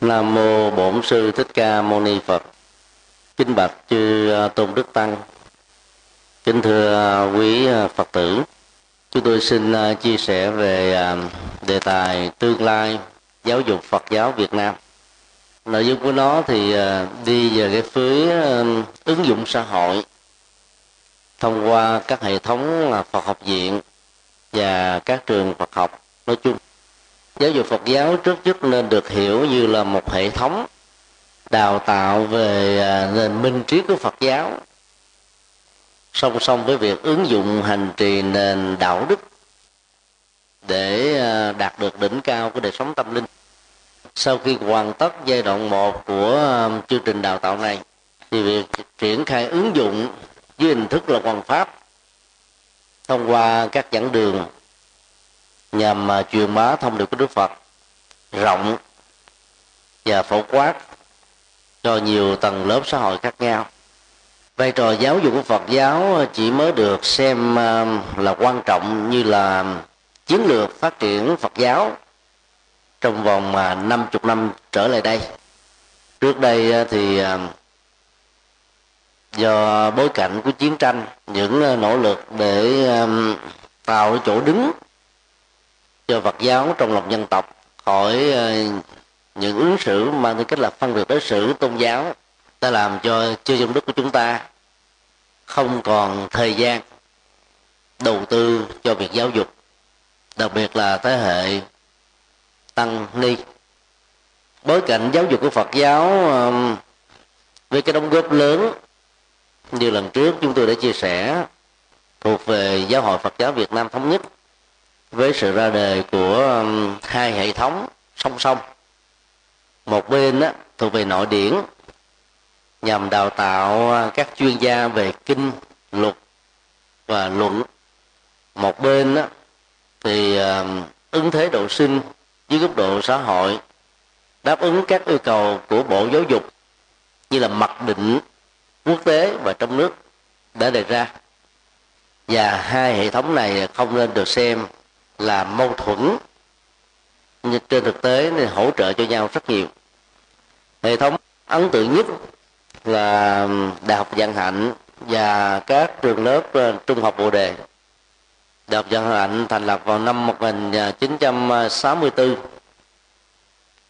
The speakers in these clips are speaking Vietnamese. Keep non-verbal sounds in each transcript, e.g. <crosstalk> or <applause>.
Nam mô Bổn sư Thích Ca Mâu Ni Phật. Kính bạch chư à, tôn đức tăng. Kính thưa à, quý à, Phật tử. Chúng tôi xin chia sẻ về đề tài tương lai giáo dục Phật giáo Việt Nam. Nội dung của nó thì đi về cái phía ứng dụng xã hội thông qua các hệ thống Phật học viện và các trường Phật học nói chung giáo dục phật giáo trước nhất nên được hiểu như là một hệ thống đào tạo về à, nền minh triết của phật giáo. Song song với việc ứng dụng hành trì nền đạo đức để à, đạt được đỉnh cao của đời sống tâm linh. Sau khi hoàn tất giai đoạn 1 của à, chương trình đào tạo này, thì việc triển khai ứng dụng dưới hình thức là hoàn pháp thông qua các giảng đường nhằm truyền bá thông điệp của Đức Phật rộng và phổ quát cho nhiều tầng lớp xã hội khác nhau. Vai trò giáo dục của Phật giáo chỉ mới được xem um, là quan trọng như là chiến lược phát triển Phật giáo trong vòng à, 50 năm trở lại đây. Trước đây à, thì à, do bối cảnh của chiến tranh, những nỗ lực để um, tạo chỗ đứng cho Phật giáo trong lòng dân tộc khỏi ờ, những ứng xử mang tính cách là phân biệt đối xử tôn giáo đã làm cho chư dân đức của chúng ta không còn thời gian đầu tư cho việc giáo dục, đặc biệt là thế hệ tăng ni. Bối cảnh giáo dục của phật giáo với cái đóng góp lớn như lần trước chúng tôi đã chia sẻ, thuộc về giáo hội phật giáo việt nam thống nhất với sự ra đời của um, hai hệ thống song song. Một bên đó, thuộc về nội điển nhằm đào tạo uh, các chuyên gia về kinh luật và luận. Một bên đó, thì um, ứng thế độ sinh dưới góc độ xã hội đáp ứng các yêu cầu của bộ giáo dục như là mặc định quốc tế và trong nước đã đề ra. Và hai hệ thống này không nên được xem là mâu thuẫn. Nhưng trên thực tế thì hỗ trợ cho nhau rất nhiều. Hệ thống ấn tượng nhất là đại học Vạn Hạnh và các trường lớp ờ, trung học Bồ Đề. Đại học Vạn Hạnh thành lập vào năm 1964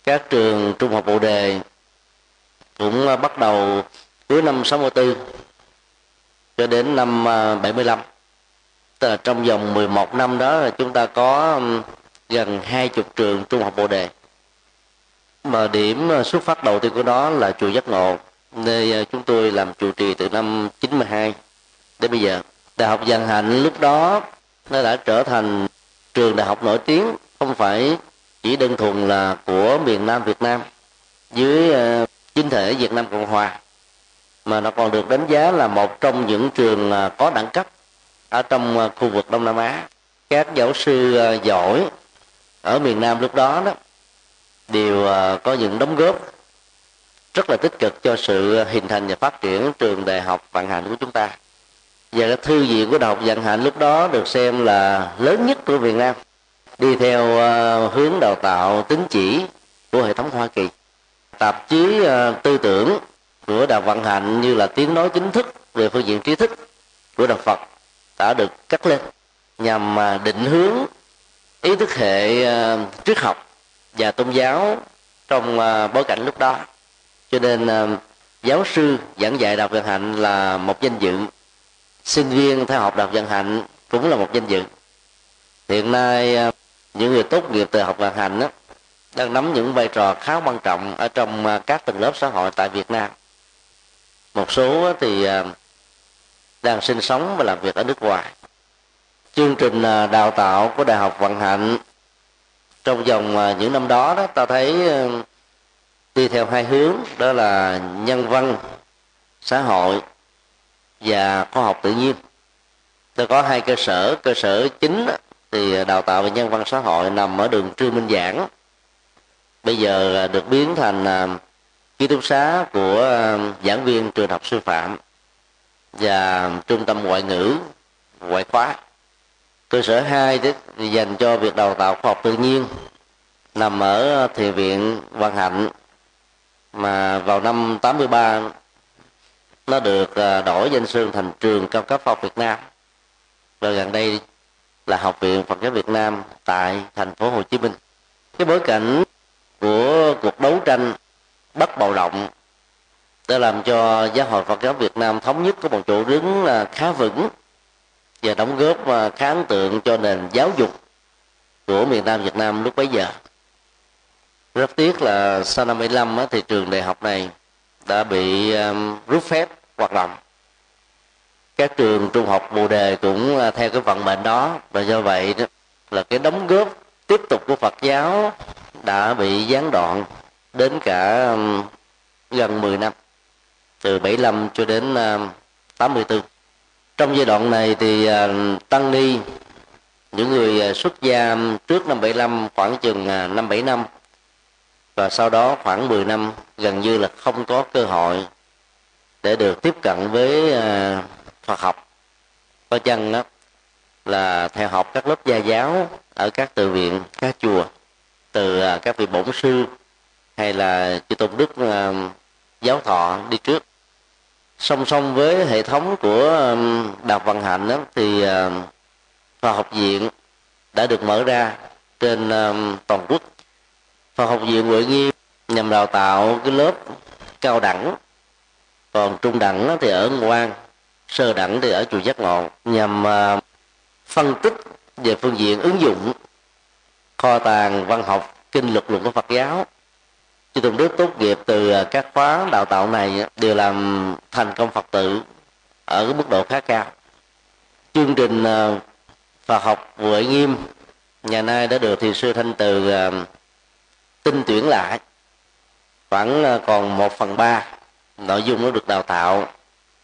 các trường trung học Bồ Đề cũng ờ, bắt đầu cuối năm 64 cho đến năm 75 ờ, Tức là trong vòng 11 năm đó là chúng ta có gần hai chục trường trung học bồ đề. Mà điểm ờ, xuất phát đầu tiên của nó là chùa giác ngộ, nơi ờ, chúng tôi làm chủ trì từ năm 92 đến bây giờ. Đại học Giang Hạnh lúc đó, nó đã trở thành trường đại học nổi tiếng, không phải chỉ đơn thuần là của miền Nam Việt Nam, dưới ờ, chính thể Việt Nam Cộng Hòa, mà nó còn được đánh giá là một trong những trường có đẳng cấp ở trong ờ, khu vực đông nam á, các giáo sư ờ, giỏi ở miền nam lúc đó đó, đều ờ, có những đóng góp rất là tích cực cho sự hình thành và phát triển trường đại học Vạn Hạnh của chúng ta. Và cái thư viện của đại học vạn hạnh lúc đó được xem là lớn nhất của việt nam, đi theo hướng đào tạo tín chỉ của hệ thống hoa kỳ. Tạp chí tư tưởng của đạo vận Hạnh như là tiếng nói chính thức, về phương diện trí thức của đạo phật đã được cắt lên nhằm mà định hướng ý thức hệ ờ, triết học và tôn giáo trong ờ, bối cảnh lúc đó. Cho nên ờ, giáo sư giảng dạy đạo vận hạnh là một danh dự. Sinh viên theo học đạo vận hạnh cũng là một danh dự. Hiện nay những người tốt nghiệp từ học vận hạnh đó, đang nắm những vai trò khá quan trọng ở trong các tầng lớp xã hội tại Việt Nam. Một số thì đang sinh sống và làm việc ở nước ngoài. Chương trình à, đào tạo của đại học vận hạnh trong vòng à, những năm đó đó, ta thấy ờ, đi theo hai hướng, đó là nhân văn, xã hội và khoa học tự nhiên. Tôi có hai cơ sở cơ sở chính thì đào tạo về nhân văn xã hội nằm ở đường trương minh giảng. Bây giờ à, được biến thành ký túc xá của giảng viên trường học sư phạm và trung tâm ngoại ngữ, ngoại khóa. Cơ sở hai dành cho việc đào tạo khoa học tự nhiên, nằm ở thiền viện văn hạnh, mà vào năm 83 nó được à, đổi danh xưng thành trường cao cấp học Việt Nam. Và gần đây là học viện Phật giáo Việt Nam tại thành phố Hồ Chí Minh. Cái bối cảnh của cuộc đấu tranh bất bạo động đã làm cho giáo hội Phật giáo Việt Nam thống nhất có một chỗ đứng là khá vững và đóng góp à, khá ấn tượng cho nền giáo dục của miền Nam Việt Nam lúc bấy giờ. Rất tiếc là sau năm 75 thì trường đại học này đã bị à, rút phép hoạt động. Các trường trung học bồ đề cũng à, theo cái vận mệnh đó và do vậy là cái đóng góp tiếp tục của Phật giáo đã bị gián đoạn đến cả gần 10 năm từ 75 cho đến à, 84 trong giai đoạn này thì à, tăng ni, những người à, xuất gia trước năm 75 khoảng chừng năm 7 năm, và sau đó khoảng 10 năm, gần như là không có cơ hội để được tiếp cận với Phật học. Có chăng đó là theo học các lớp gia giáo ở các tự viện, các chùa, từ các vị bổn sư hay là chư tôn đức giáo thọ đi trước song song với hệ thống của um, đạo văn hạnh đó, thì um, khoa học viện đã được mở ra trên um, toàn quốc. Khoa học viện Huệ Nghiêm nhằm đào tạo cái lớp cao đẳng. Còn trung đẳng thì ở ngoan sơ đẳng thì ở chùa giác ngộ nhằm uh, phân tích về phương diện ứng dụng kho tàng văn học kinh luật luận của Phật giáo chư tôn đức tốt nghiệp từ à, các khóa đào tạo này đều làm thành công Phật tử ở cái mức độ khá cao. Chương trình à, Phật học Huệ Nghiêm nhà nay đã được thiền sư Thanh Từ à, tinh tuyển lại. Khoảng còn một phần ba nội dung nó được đào tạo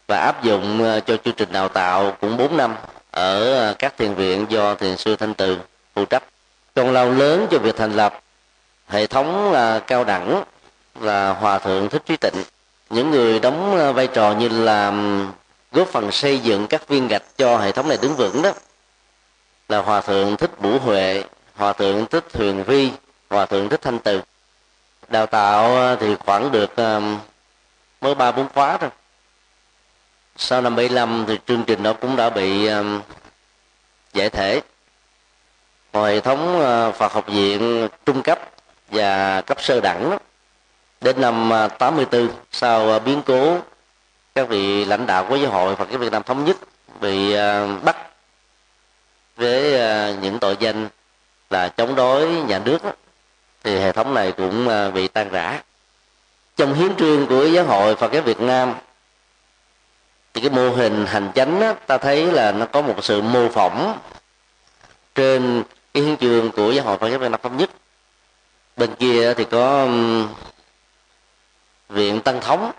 và áp dụng cho chương trình đào tạo cũng 4 năm ở các thiền viện do thiền sư thanh từ phụ trách. Công lao lớn cho việc thành lập hệ thống là cao đẳng, là hòa thượng thích trí tịnh. Những người đóng vai trò như là góp phần xây dựng các viên gạch cho hệ thống này đứng vững đó. Là hòa thượng thích bủ huệ, hòa thượng thích huyền vi, hòa thượng thích thanh từ. Đào tạo ờ, thì khoảng được mới ba bốn khóa thôi. Sau năm 75 thì chương trình đó cũng đã bị giải thể. Ngoài hệ thống ờ, Phật học viện trung cấp và cấp sơ đẳng đó, đến năm à, 84 sau à, biến cố các vị lãnh đạo của giáo hội và cái Việt Nam thống nhất bị à, bắt với những tội danh là chống đối nhà nước đó, thì hệ thống này cũng bị tan rã. Trong hiến trương của giáo hội phật giáo việt nam thì cái mô hình hành chánh á, ta thấy là nó có một sự mô phỏng trên cái hiến trương của giáo hội phật giáo việt nam thống nhất bên kia thì có viện tăng thống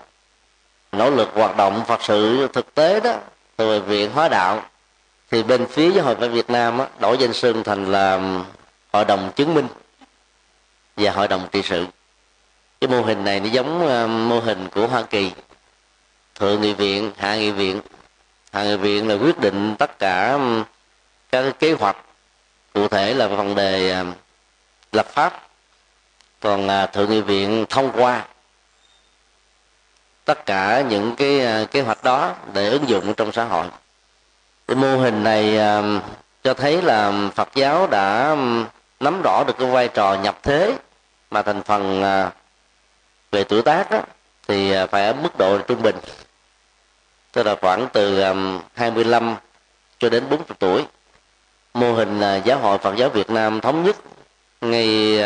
nỗ lực hoạt động phật sự thực tế đó từ viện hóa đạo. Thì bên phía giáo hội phật việt nam đó, đổi danh xưng thành là hội đồng chứng minh và hội đồng trị sự. Cái mô hình này nó giống mô hình của hoa kỳ. Thượng nghị viện hạ nghị viện. Hạ nghị viện là quyết định tất cả các kế hoạch cụ thể là phần đề lập pháp còn uh, thượng nghị viện thông qua tất cả những cái à, kế hoạch đó để ứng dụng trong xã hội. Cái mô hình này à, cho thấy là phật giáo đã nắm rõ được cái vai trò nhập thế mà thành phần về tuổi tác đó, thì phải ở mức độ trung bình. Tức là khoảng từ 25 cho đến 40 tuổi. Mô hình giáo hội Phật giáo Việt Nam thống nhất ngay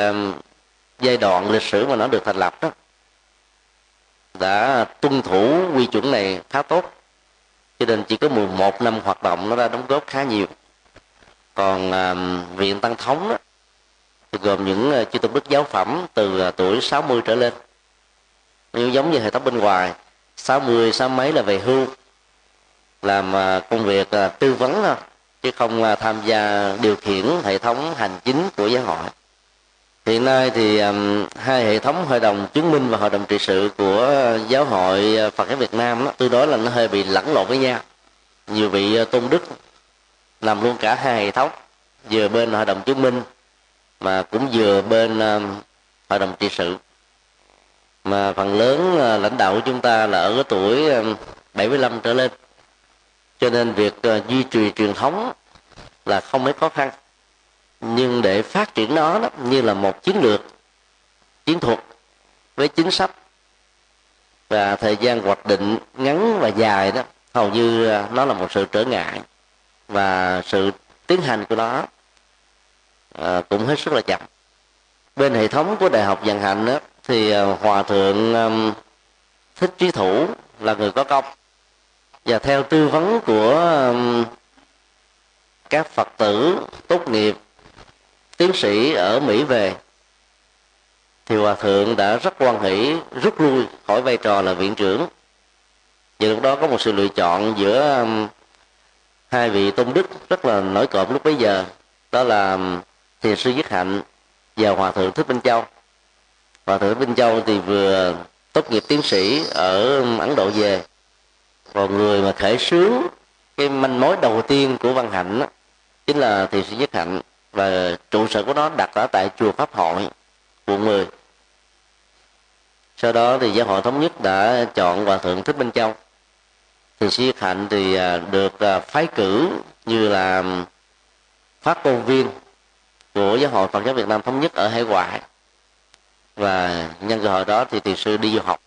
giai đoạn lịch sử mà nó được thành lập đó đã tuân thủ quy chuẩn này khá tốt. Cho nên chỉ có 11 năm hoạt động nó đã đóng góp khá nhiều. Còn à, viện tăng thống đó, gồm những uh, chư tôn đức giáo phẩm từ uh, tuổi 60 trở lên. Nhưng giống như hệ thống bên ngoài 60 sáu mấy là về hưu làm uh, công việc tư vấn thôi chứ không tham gia điều khiển hệ thống hành chính của giáo hội hiện nay thì um, hai hệ thống hội đồng chứng minh và hội đồng trị sự của ờ, giáo hội ờ, phật giáo việt nam đó, tương đối là nó hơi bị lẫn lộn với nhau. Nhiều vị ờ, tôn đức làm luôn cả hai hệ thống vừa bên hội đồng chứng minh mà cũng vừa bên um, hội đồng trị sự. Mà phần lớn lãnh đạo của chúng ta là ở cái tuổi 75 trở lên. Cho nên việc duy trì truyền thống là không mấy khó khăn nhưng để phát triển nó đó, như là một chiến lược chiến thuật với chính sách và thời gian hoạch định ngắn và dài đó hầu như à, nó là một sự trở ngại và sự tiến hành của nó à, cũng hết sức là chậm. Bên hệ thống của đại học vận hạnh đó, thì à, hòa thượng um, thích trí thủ là người có công. Và theo tư vấn của um, các phật tử tốt nghiệp tiến sĩ ở mỹ về thì hòa thượng đã rất quan hỷ rút lui khỏi vai trò là viện trưởng. Và lúc đó có một sự lựa chọn giữa um, hai vị tôn đức rất là nổi cộm lúc bấy giờ. Đó là um, thiền sư Nhất hạnh và hòa thượng thích minh châu. Hòa thượng thích minh châu thì vừa tốt nghiệp tiến sĩ ở um, ấn độ về. Còn người mà khởi xướng cái manh mối đầu tiên của văn hạnh đó, chính là thiền sư nhất hạnh và trụ sở của nó đặt ở tại chùa pháp hội, quận 10 sau đó thì giáo hội thống nhất đã chọn hòa thượng thích minh châu. Thì sĩ hạnh thì à, được à, phái cử như là phát ngôn viên của giáo hội phật giáo việt nam thống nhất ở hải ngoại. Và nhân cơ hội đó thì thiền sư đi du học.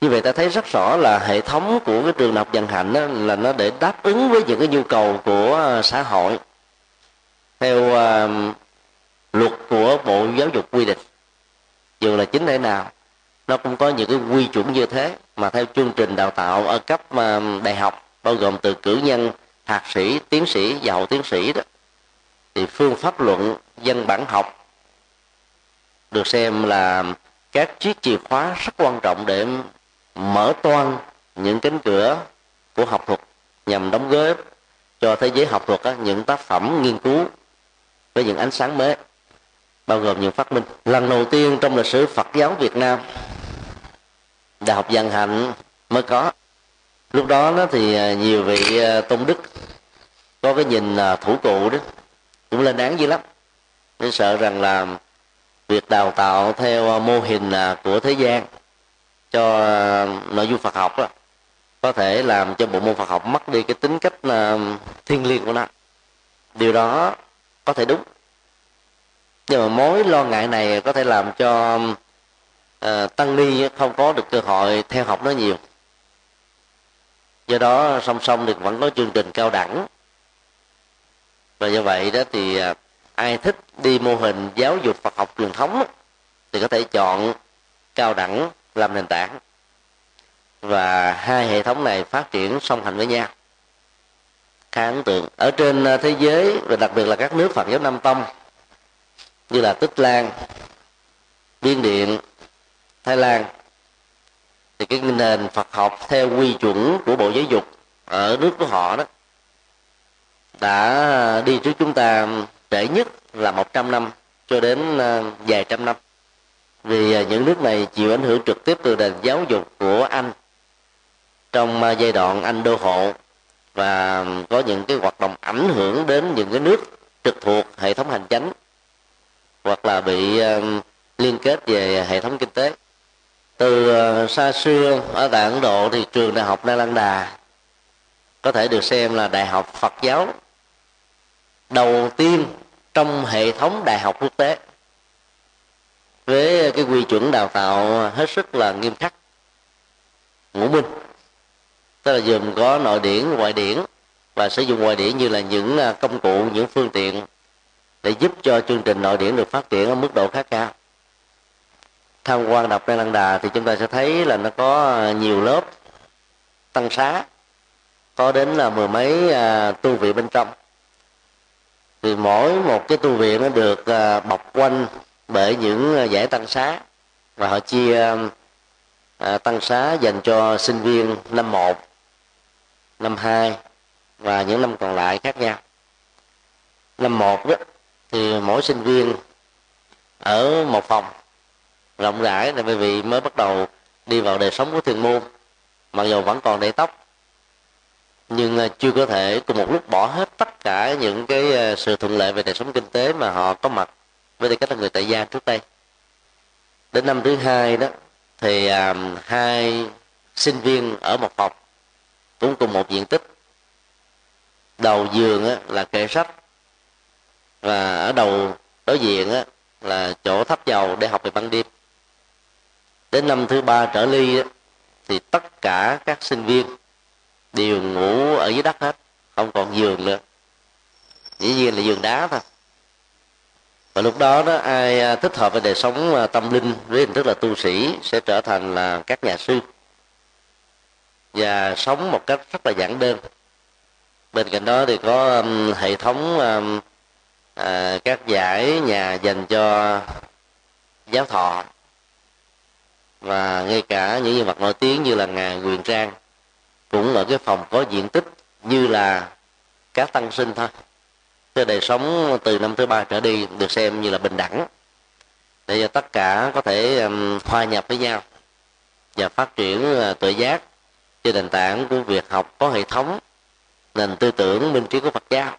Như vậy ta thấy rất rõ là hệ thống của cái trường học dân hạnh đó là nó để đáp ứng với những cái nhu cầu của à, xã hội theo uh, luật của bộ giáo dục quy định dù là chính thể nào nó cũng có những cái quy chuẩn như thế. Mà theo chương trình đào tạo ở cấp uh, đại học bao gồm từ cử nhân thạc sĩ tiến sĩ và hậu tiến sĩ đó thì phương pháp luận dân bản học được xem là các chiếc chìa khóa rất quan trọng để mở toan những cánh cửa của học thuật nhằm đóng góp cho thế giới học thuật những tác phẩm nghiên cứu với những ánh sáng mới bao gồm những phát minh. Lần đầu tiên trong lịch sử phật giáo việt nam đại học văn hạnh mới có. Lúc đó nó thì à, nhiều vị à, tôn đức có cái nhìn à, thủ cụ đó cũng lên án dữ lắm. Nên sợ rằng là việc đào tạo theo mô hình của thế gian cho nội dung Phật học đó, có thể làm cho bộ môn Phật học mất đi cái tính cách thiên liêng của nó. Điều đó có thể đúng. Nhưng mà mối lo ngại này có thể làm cho uh, tăng ni không có được cơ hội theo học nó nhiều. Do đó song song thì vẫn có chương trình cao đẳng. Và do vậy đó thì uh, ai thích đi mô hình giáo dục Phật học truyền thống thì có thể chọn cao đẳng làm nền tảng. Và hai hệ thống này phát triển song hành với nhau khá ấn tượng ở trên à, thế giới và đặc biệt là các nước Phật giáo Nam Tông như là Tích Lan, Biên Điện, Thái Lan thì cái nền Phật học theo quy chuẩn của Bộ Giáo dục ở nước của họ đó đã đi trước chúng ta trễ nhất là 100 năm cho đến à, vài trăm năm. Vì à, những nước này chịu ảnh hưởng trực tiếp từ nền giáo dục của Anh trong giai đoạn Anh đô hộ và có những cái hoạt động ảnh hưởng đến những cái nước trực thuộc hệ thống hành chánh, hoặc là bị um, liên kết về hệ thống kinh tế. Từ uh, xa xưa ở tại ấn độ thì trường đại học nalanda có thể được xem là đại học phật giáo đầu tiên trong hệ thống đại học quốc tế, với cái quy chuẩn đào tạo hết sức là nghiêm khắc, ngũ minh tức là dùm có nội điển ngoại điển và sử dụng ngoại điển như là những à, công cụ những phương tiện để giúp cho chương trình nội điển được phát triển ở mức độ khá cao. Tham quan đọc Lăng Đà thì chúng ta sẽ thấy là nó có à, nhiều lớp tăng xá có đến là mười mấy à, tu viện bên trong. Thì mỗi một cái tu viện nó được à, bọc quanh bởi những à, giải tăng xá và họ chia à, tăng xá dành cho sinh viên năm một năm hai và những năm còn lại khác nhau. Năm một đó thì mỗi sinh viên ở một phòng rộng rãi là bởi vì mới bắt đầu đi vào đời sống của thiền môn mặc dù vẫn còn để tóc nhưng à, chưa có thể cùng một lúc bỏ hết tất cả những cái à, sự thuận lợi về đời sống kinh tế mà họ có mặt với tư cách là người tại gia trước đây. Đến năm thứ hai đó thì um, hai sinh viên ở một phòng cũng cùng một diện tích. Đầu giường á, là kệ sách. Và ở đầu đối diện á, là chỗ thắp dầu để học về ban đêm. Đến năm thứ ba trở ly á, thì tất cả các sinh viên đều ngủ ở dưới đất hết không còn giường nữa. Dĩ nhiên là giường đá thôi. Và lúc đó đó ai à, thích hợp với đời sống à, tâm linh với hình thức là tu sĩ sẽ trở thành là các nhà sư và sống một cách rất là giản đơn. Bên cạnh đó thì có um, hệ thống um, à, các giải nhà dành cho giáo thọ và ngay cả những nhân vật nổi tiếng như là ngài Quyền Trang cũng ở cái phòng có diện tích như là các tăng sinh thôi. Cái đời sống từ năm thứ ba trở đi được xem như là bình đẳng. Để cho tất cả có thể um, hòa nhập với nhau và phát triển à, uh, tự giác trên nền tảng của việc học có hệ thống nền tư tưởng minh triết của Phật giáo.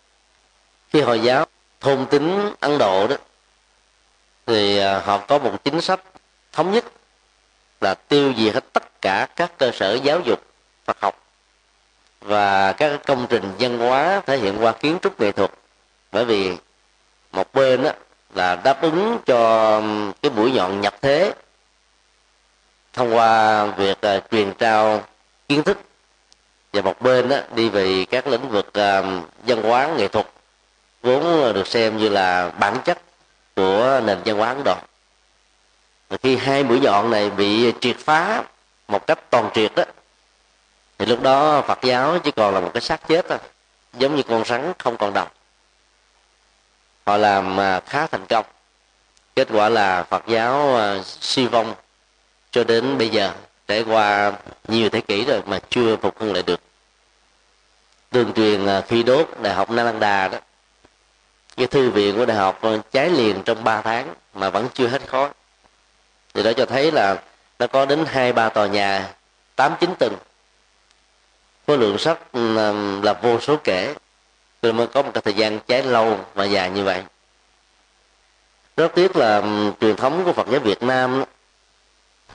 Khi hồi giáo thôn tính Ấn Độ đó thì à, họ có một chính sách thống nhất là tiêu diệt hết tất cả các cơ sở giáo dục Phật học và các công trình văn hóa thể hiện qua kiến trúc nghệ thuật. Bởi vì một bên đó là đáp ứng cho cái mũi nhọn nhập thế thông qua việc uh, truyền trao kiến thức và một bên đó đi về các lĩnh vực uh, văn hóa nghệ thuật vốn được xem như là bản chất của nền văn hóa ấn độ. Và khi hai mũi nhọn này bị triệt phá một cách toàn triệt đó thì lúc đó phật giáo chỉ còn là một cái xác chết thôi giống như con rắn không còn đầu. Họ làm à, khá thành công. Kết quả là phật giáo à, suy vong cho đến bây giờ trải qua nhiều thế kỷ rồi mà chưa phục hưng lại được. Tương truyền à, khi đốt, đại học Nalanda đó, cái thư viện của đại học ờ, cháy liền trong 3 tháng mà vẫn chưa hết khói. Thì đó cho thấy là nó có đến hai, ba tòa nhà, tám, chín tầng. Khối lượng sách ừ, à, là vô số kể. Rồi mới có một cái thời gian cháy lâu và dài như vậy. Rất tiếc là ừ, truyền thống của Phật giáo Việt Nam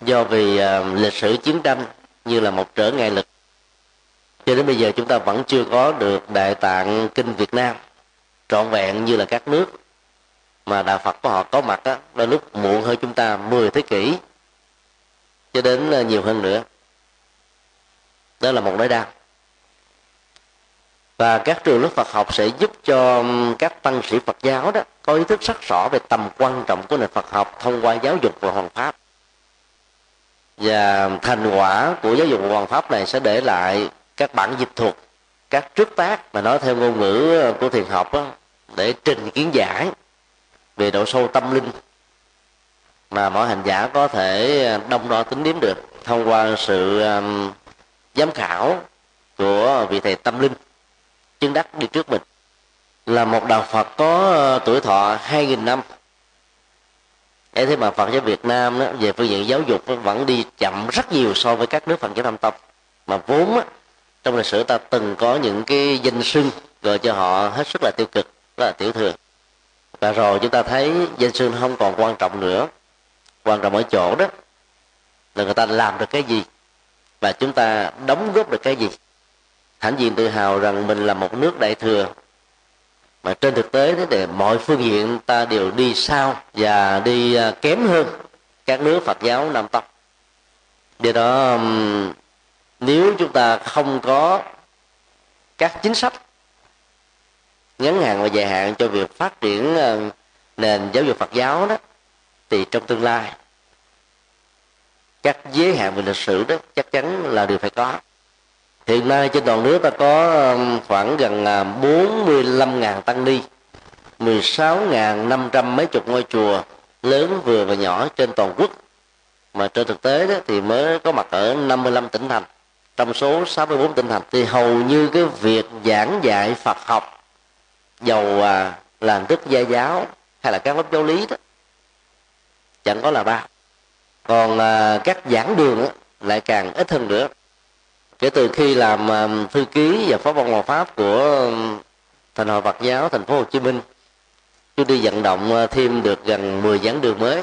do vì uh, lịch sử chiến tranh như là một trở ngại lực cho đến bây giờ chúng ta vẫn chưa có được đại tạng kinh Việt Nam trọn vẹn như là các nước mà đạo Phật của họ có mặt đó, đôi lúc muộn hơn chúng ta 10 thế kỷ cho đến à, nhiều hơn nữa. Đó là một nỗi đau. Và các trường lớp Phật học sẽ giúp cho các tăng sĩ Phật giáo đó có ý thức rất rõ về tầm quan trọng của nền Phật học thông qua giáo dục và hoàng pháp và thành quả của giáo dục hoàn hoàng pháp này sẽ để lại các bản dịch thuật các trước tác mà nói theo ngôn ngữ ờ, của thiền học đó, để trình kiến giải về độ sâu tâm linh mà mỗi hành giả có thể ờ, đông đo tính điểm được thông qua sự um, giám khảo của vị thầy tâm linh chứng đắc đi trước mình. Là một đạo Phật có ờ, tuổi thọ 2.000 năm ấy thế mà Phật giáo Việt Nam đó, về phương diện giáo dục vẫn đi chậm rất nhiều so với các nước Phật giáo Nam Tông. Mà vốn đó, trong lịch sử ta từng có những cái danh sưng gọi cho họ hết sức là tiêu cực rất là tiểu thừa và rồi chúng ta thấy danh sưng không còn quan trọng nữa. Quan trọng ở chỗ đó là người ta làm được cái gì và chúng ta đóng góp được cái gì. Hãnh diện tự hào rằng mình là một nước đại thừa mà trên thực tế thế để mọi phương diện ta đều đi sau và đi à, kém hơn các nước Phật giáo Nam Tông. Do đó nếu chúng ta không có các chính sách ngắn hạn và dài hạn cho việc phát triển à, nền giáo dục Phật giáo đó, thì trong tương lai các giới hạn về lịch sử đó chắc chắn là điều phải có hiện nay trên toàn nước ta có um, khoảng gần à, 45.000 tăng ni 16.500 mấy chục ngôi chùa lớn vừa và nhỏ trên toàn quốc. Mà trên thực tế đó thì mới có mặt ở 55 tỉnh thành. Trong số 64 tỉnh thành thì hầu như cái việc giảng dạy Phật học dầu à, là hình thức gia giáo hay là các lớp giáo lý đó chẳng có là bao. Còn à, các giảng đường đó, lại càng ít hơn nữa kể từ khi làm thư ký và phó ban hòa pháp của thành hội Phật giáo thành phố Hồ Chí Minh tôi đi vận động ờ, thêm được gần 10 giảng đường mới.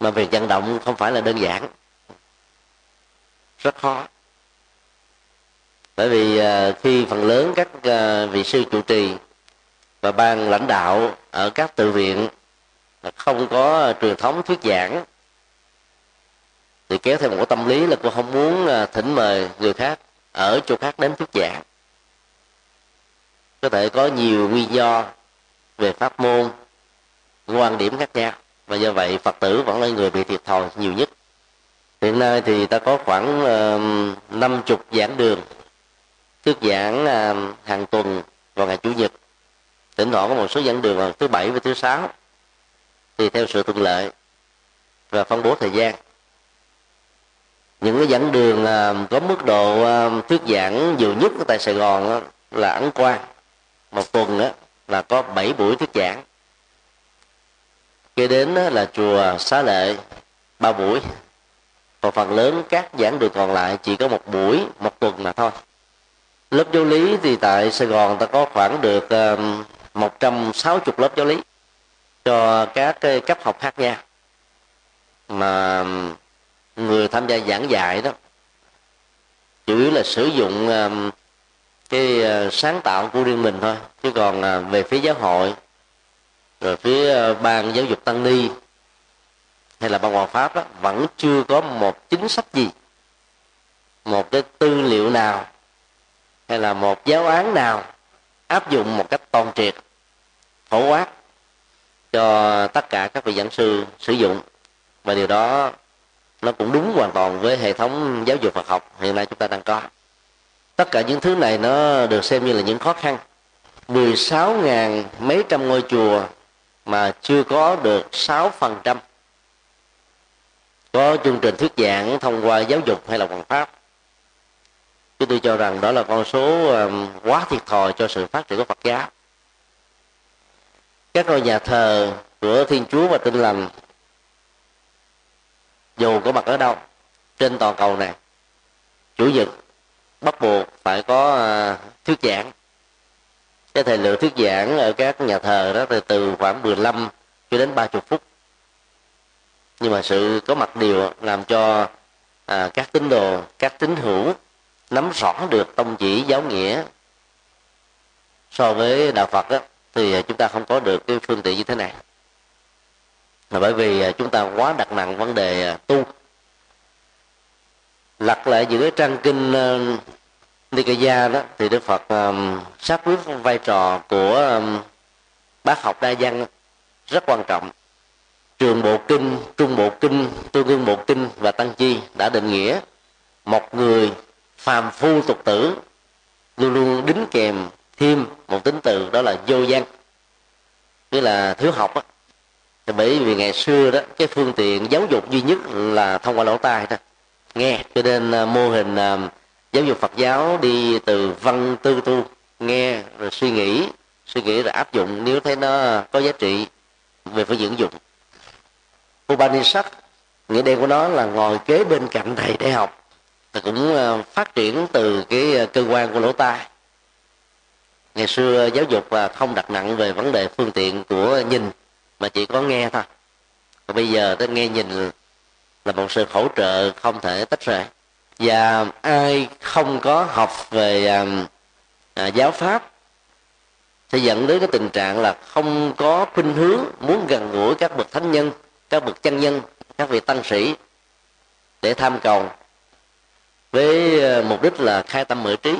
Mà việc vận động không phải là đơn giản. Rất khó. Bởi vì ờ, khi phần lớn các ờ, vị sư chủ trì và ban lãnh đạo ở các tự viện không có truyền thống thuyết giảng thì kéo theo một cái tâm lý là cô không muốn à, thỉnh mời người khác ở chỗ khác đến thuyết giảng. Có thể có nhiều nguyên do về pháp môn, quan điểm khác nhau, và do vậy phật tử vẫn là người bị thiệt thòi nhiều nhất. Hiện nay thì ta có khoảng năm chục giảng đường, thuyết giảng à, hàng tuần vào ngày chủ nhật. Thỉnh thoảng có một số giảng đường vào thứ bảy và thứ sáu. Thì theo sự thuận lợi và phân bố thời gian những cái giảng đường à, có mức độ à, thuyết giảng nhiều nhất tại sài gòn là ấn quan một tuần đó là có 7 buổi thuyết giảng. Kế đến là chùa xá lệ, ba buổi. Còn phần lớn các giảng đường còn lại chỉ có một buổi, một tuần mà thôi. Lớp giáo lý thì tại sài gòn ta có khoảng được à, một trăm sáu chục lớp giáo lý cho các cái cấp học khác nhau. Mà người tham gia giảng dạy đó. Chủ yếu là sử dụng um, cái uh, sáng tạo của riêng mình thôi chứ còn uh, về phía giáo hội rồi phía uh, ban giáo dục tăng ni hay là ban hòa pháp đó, vẫn chưa có một chính sách gì một cái tư liệu nào hay là một giáo án nào áp dụng một cách toàn triệt phổ quát cho tất cả các vị giảng sư sử dụng. Và điều đó nó cũng đúng hoàn toàn với hệ thống giáo dục Phật học hiện nay chúng ta đang có. Tất cả những thứ này nó được xem như là những khó khăn. 16 ngàn mấy trăm ngôi chùa mà chưa có được 6 phần trăm. Có chương trình thuyết giảng thông qua giáo dục hay là hoàng pháp. Chúng tôi cho rằng đó là con số quá thiệt thòi cho sự phát triển của Phật giáo. Các ngôi nhà thờ của Thiên Chúa và Tinh Lành dù có mặt ở đâu trên toàn cầu này chủ nhật bắt buộc phải có à, thuyết giảng. Cái thời lượng thuyết giảng ở các nhà thờ đó từ từ khoảng 15 cho đến 30 phút. Nhưng mà sự có mặt điều làm cho à, các tín đồ các tín hữu nắm rõ được tông chỉ giáo nghĩa so với đạo phật đó, thì chúng ta không có được cái phương tiện như thế này là bởi vì à, chúng ta quá đặt nặng vấn đề à, tu. Lật lại những cái trang kinh à, Nikaya đó thì Đức Phật um, sát quyết vai trò của um, bác học đa văn rất quan trọng. Trường bộ kinh trung bộ kinh tương ương bộ kinh và tăng chi đã định nghĩa một người phàm phu tục tử luôn luôn đính kèm thêm một tính từ đó là vô văn tức là thiếu học á bởi vì ngày xưa đó, cái phương tiện giáo dục duy nhất là thông qua lỗ tai thôi. Nghe, cho nên à, mô hình à, giáo dục phật giáo đi từ văn tư tu, nghe, rồi suy nghĩ suy nghĩ rồi áp dụng nếu thấy nó có giá trị về phương diện dụng. Upanishad, nghĩa đen của nó là ngồi kế bên cạnh thầy để học thì cũng à, phát triển từ cái cơ quan của lỗ tai. Ngày xưa giáo dục không đặt nặng về vấn đề phương tiện của nhìn mà chỉ có nghe thôi. Còn bây giờ tới nghe nhìn là một sự hỗ trợ không thể tách rời. Và ai không có học về à, à, giáo pháp sẽ dẫn đến cái tình trạng là không có khuynh hướng muốn gần gũi các bậc thánh nhân các bậc chân nhân các vị tăng sĩ để tham cầu với ờ, mục đích là khai tâm mở trí.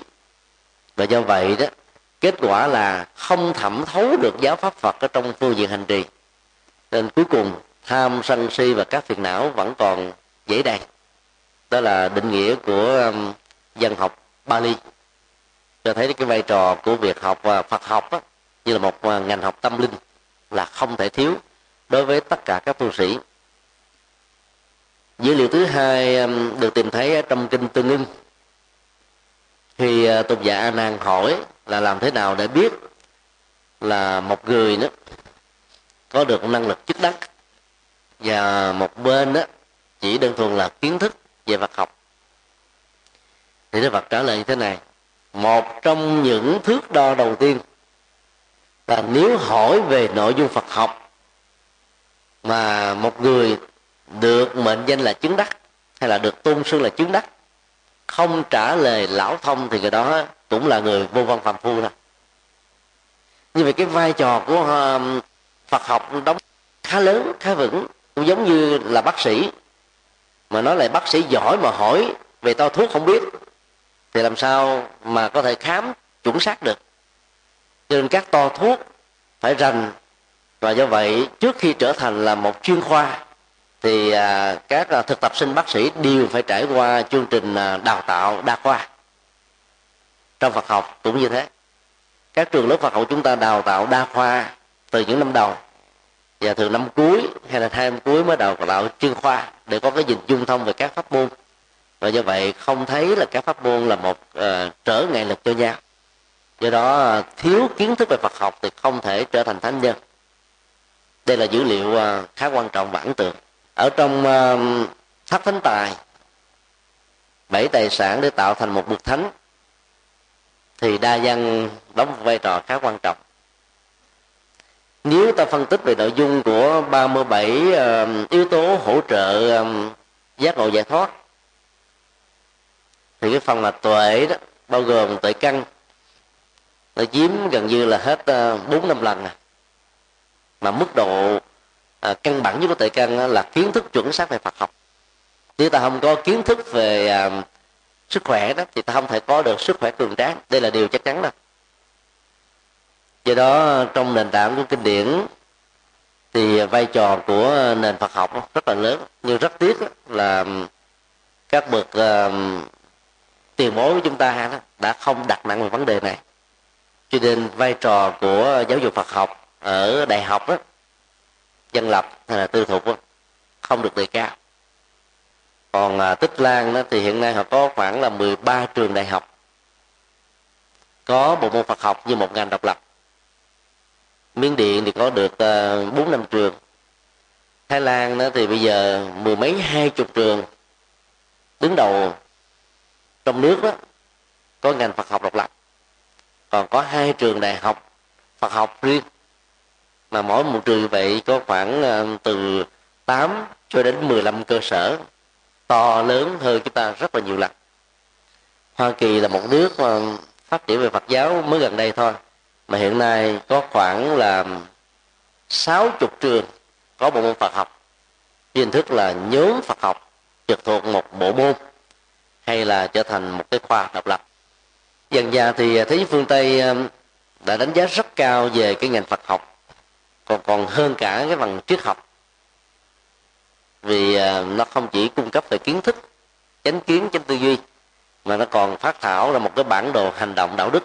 Và do vậy đó kết quả là không thẩm thấu được giáo pháp phật ở trong phương diện hành trì nên cuối cùng tham sân si và các phiền não vẫn còn dễ đạt. đó là định nghĩa của um, dân học Bali. Cho thấy cái vai trò của việc học và Phật học đó, như là một à, ngành học tâm linh là không thể thiếu đối với tất cả các tu sĩ. Dữ liệu thứ hai um, được tìm thấy trong kinh tương ưng. Thì uh, tục giả a nan hỏi là làm thế nào để biết là một người đó có được năng lực chức đắc. Và một bên đó chỉ đơn thuần là kiến thức về Phật học. Thì Đức Phật trả lời như thế này, một trong những thước đo đầu tiên là nếu hỏi về nội dung Phật học mà một người được mệnh danh là chứng đắc hay là được tôn xưng là chứng đắc, không trả lời lão thông thì người đó cũng là người vô văn phạm phu thôi như vậy cái vai trò của um, Phật học đóng khá lớn khá vững cũng giống như là bác sĩ. Mà nói lại bác sĩ giỏi mà hỏi về to thuốc không biết thì làm sao mà có thể khám chuẩn xác được? Cho nên các to thuốc phải rành. Và do vậy trước khi trở thành là một chuyên khoa thì à, các à, thực tập sinh bác sĩ đều phải trải qua chương trình à, đào tạo đa khoa trong Phật học. Cũng như thế các trường lớp Phật học chúng ta đào tạo đa khoa từ những năm đầu. Và thường năm cuối hay là hai năm cuối mới đào tạo chuyên khoa để có cái nhìn dung thông về các pháp môn. Và do vậy không thấy là các pháp môn là một uh, trở ngại lực cho nhau. Do đó ờ, thiếu kiến thức về Phật học thì không thể trở thành thánh nhân. Đây là dữ liệu uh, khá quan trọng và ấn tượng. Ở trong uh, thất thánh tài bảy tài sản để tạo thành một bậc thánh thì đa văn đóng một vai trò khá quan trọng nếu ta phân tích về nội dung của 37 uh, ờ, yếu tố hỗ trợ um, giác ngộ giải thoát thì cái phần là tuệ đó bao gồm tuệ căn nó chiếm gần như là hết ờ, bốn năm lần à. mà mức độ à, căn bản nhất của tuệ căn là kiến thức chuẩn xác về Phật học. Nếu ta không có kiến thức về à, sức khỏe đó thì ta không thể có được sức khỏe cường tráng. Đây là điều chắc chắn đó do đó trong nền tảng của kinh điển thì vai trò của nền Phật học rất là lớn nhưng rất tiếc là các bậc uh, tiền bối của chúng ta đã không đặt nặng về vấn đề này. Cho nên vai trò của giáo dục Phật học ở đại học đó, dân lập hay là tư thục đó, không được đề cao. Còn à, tích lan đó thì hiện nay họ có khoảng là 13 trường đại học có bộ môn Phật học như một ngành độc lập miến điện thì có được ờ, bốn năm trường. Thái lan đó thì bây giờ mười mấy, hai chục trường đứng đầu trong nước đó, có ngành phật học độc lập. Còn có hai trường đại học phật học riêng. Mà mỗi một trường như vậy có khoảng ờ, từ 8 cho đến 15 cơ sở, to, lớn hơn chúng ta rất là nhiều lần. Hoa Kỳ là một nước mà phát triển về Phật giáo mới gần đây thôi mà hiện nay có khoảng là sáu chục trường có bộ môn Phật học. Hình thức là nhóm Phật học trực thuộc một bộ môn hay là trở thành một cái khoa độc lập. Dần dà thì thế giới phương tây um, đã đánh giá rất cao về cái ngành Phật học, còn còn hơn cả cái bằng triết học. Vì uh, nó không chỉ cung cấp về kiến thức, chánh kiến, chánh tư duy, mà nó còn phát thảo là một cái bản đồ hành động đạo đức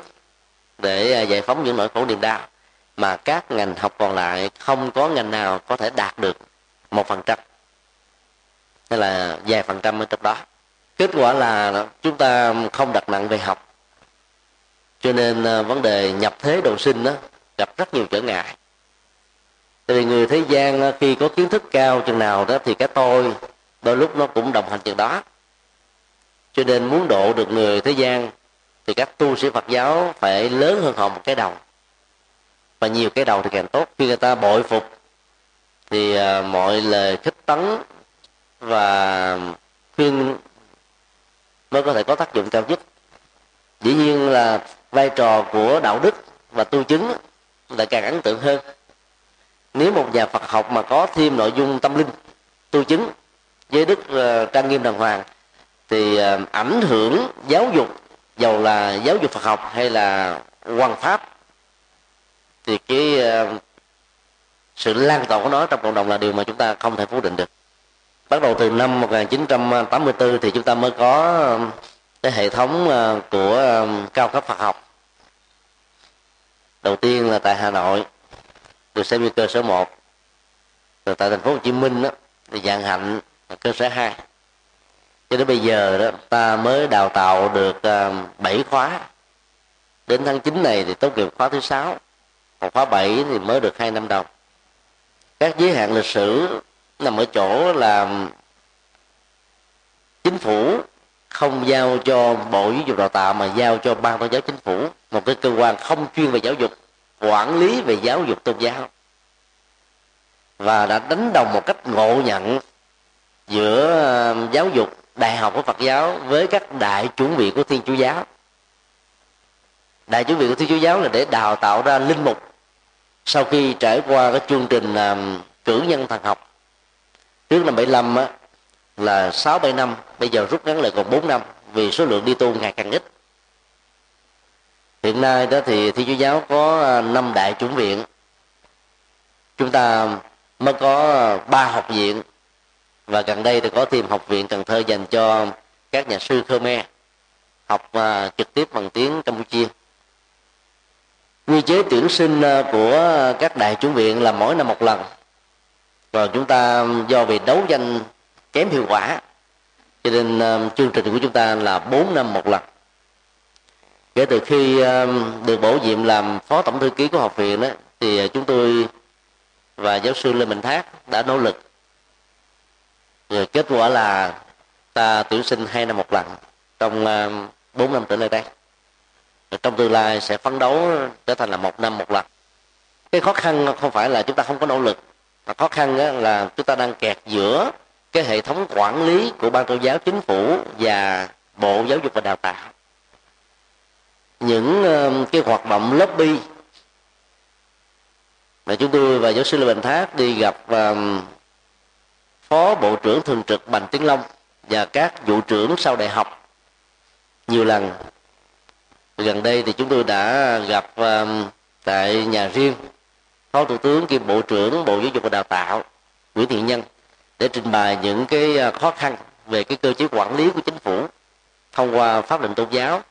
để à, giải phóng những nỗi khổ niềm đau. Mà các ngành học còn lại không có ngành nào có thể đạt được một phần trăm, hay là vài phần trăm ở trong đó. Kết quả là chúng ta không đặt nặng về học. Cho nên à, vấn đề nhập thế đầu sinh đó gặp rất nhiều trở ngại. Tại vì người thế gian khi có kiến thức cao chừng nào đó thì cái tôi đôi lúc nó cũng đồng hành chừng đó. Cho nên muốn độ được người thế gian thì các tu sĩ Phật giáo phải lớn hơn họ một cái đầu. Và nhiều cái đầu thì càng tốt. Khi người ta bội phục, thì à, mọi lời khích tấn và khuyên mới có thể có tác dụng cao nhất. Dĩ nhiên là vai trò của đạo đức và tu chứng lại càng ấn tượng hơn. Nếu một nhà Phật học mà có thêm nội dung tâm linh, tu chứng với đức ờ, trang nghiêm đàng hoàng, thì ờ, ảnh hưởng giáo dục dầu là giáo dục Phật học hay là quan pháp thì cái ờ, sự lan tỏa của nó trong cộng đồng là điều mà chúng ta không thể phủ định được. Bắt đầu từ năm 1984 thì chúng ta mới có ờ, cái hệ thống ờ, của cao cấp Phật học. Đầu tiên là tại Hà Nội được xem như cơ sở 1 rồi tại thành phố Hồ Chí Minh đó, thì dạng hạnh là cơ sở 2 cho đến bây giờ đó ta mới đào tạo được à, uh, 7 khóa. Đến tháng 9 này thì tốt nghiệp khóa thứ sáu còn khóa 7 thì mới được hai năm đầu. Các giới hạn lịch sử nằm ở chỗ là chính phủ không giao cho bộ giáo dục đào tạo mà giao cho ban tôn giáo chính phủ một cái cơ quan không chuyên về giáo dục quản lý về giáo dục tôn giáo. Và đã đánh đồng một cách ngộ nhận giữa à, giáo dục đại học của phật giáo với các đại chuẩn viện của thiên chúa giáo. Đại chuẩn viện của thiên chúa giáo là để đào tạo ra linh mục sau khi trải qua cái chương trình um, cử nhân thần học. Trước năm 75 á, là 6 7 năm bây giờ rút ngắn lại còn 4 năm vì số lượng đi tu ngày càng ít. Hiện nay đó thì thiên chúa giáo có à, năm đại chủng viện. Chúng ta mới có à, ba học viện và gần đây thì có thêm học viện Cần Thơ dành cho các nhà sư Khmer học uh, trực tiếp bằng tiếng Campuchia. Quy chế tuyển sinh à, của các đại chủ viện là mỗi năm một lần. Rồi chúng ta do vì đấu tranh kém hiệu quả cho nên à, chương trình của chúng ta là 4 năm một lần. Kể từ khi được bổ nhiệm làm phó tổng thư ký của học viện đó thì chúng tôi và giáo sư lê minh thác đã nỗ lực rồi kết quả là ta tuyển sinh hai năm một lần trong ờ, bốn năm trở lại đây. Rồi trong tương lai sẽ phấn đấu trở thành là một năm một lần. Cái khó khăn không phải là chúng ta không có nỗ lực, mà khó khăn là chúng ta đang kẹt giữa cái hệ thống quản lý của ban tôn giáo chính phủ và bộ giáo dục và đào tạo. Những ờ, cái hoạt động lobby mà chúng tôi và giáo sư Lê Bình Thác đi gặp ờ, phó bộ trưởng thường trực Bành Tiến Long và các vụ trưởng sau đại học. Nhiều lần gần đây thì chúng tôi đã gặp uh, tại nhà riêng phó thủ tướng kiêm bộ trưởng bộ giáo dục và đào tạo nguyễn thiện nhân để trình bày những cái à, khó khăn về cái cơ chế quản lý của chính phủ thông qua pháp lệnh tôn giáo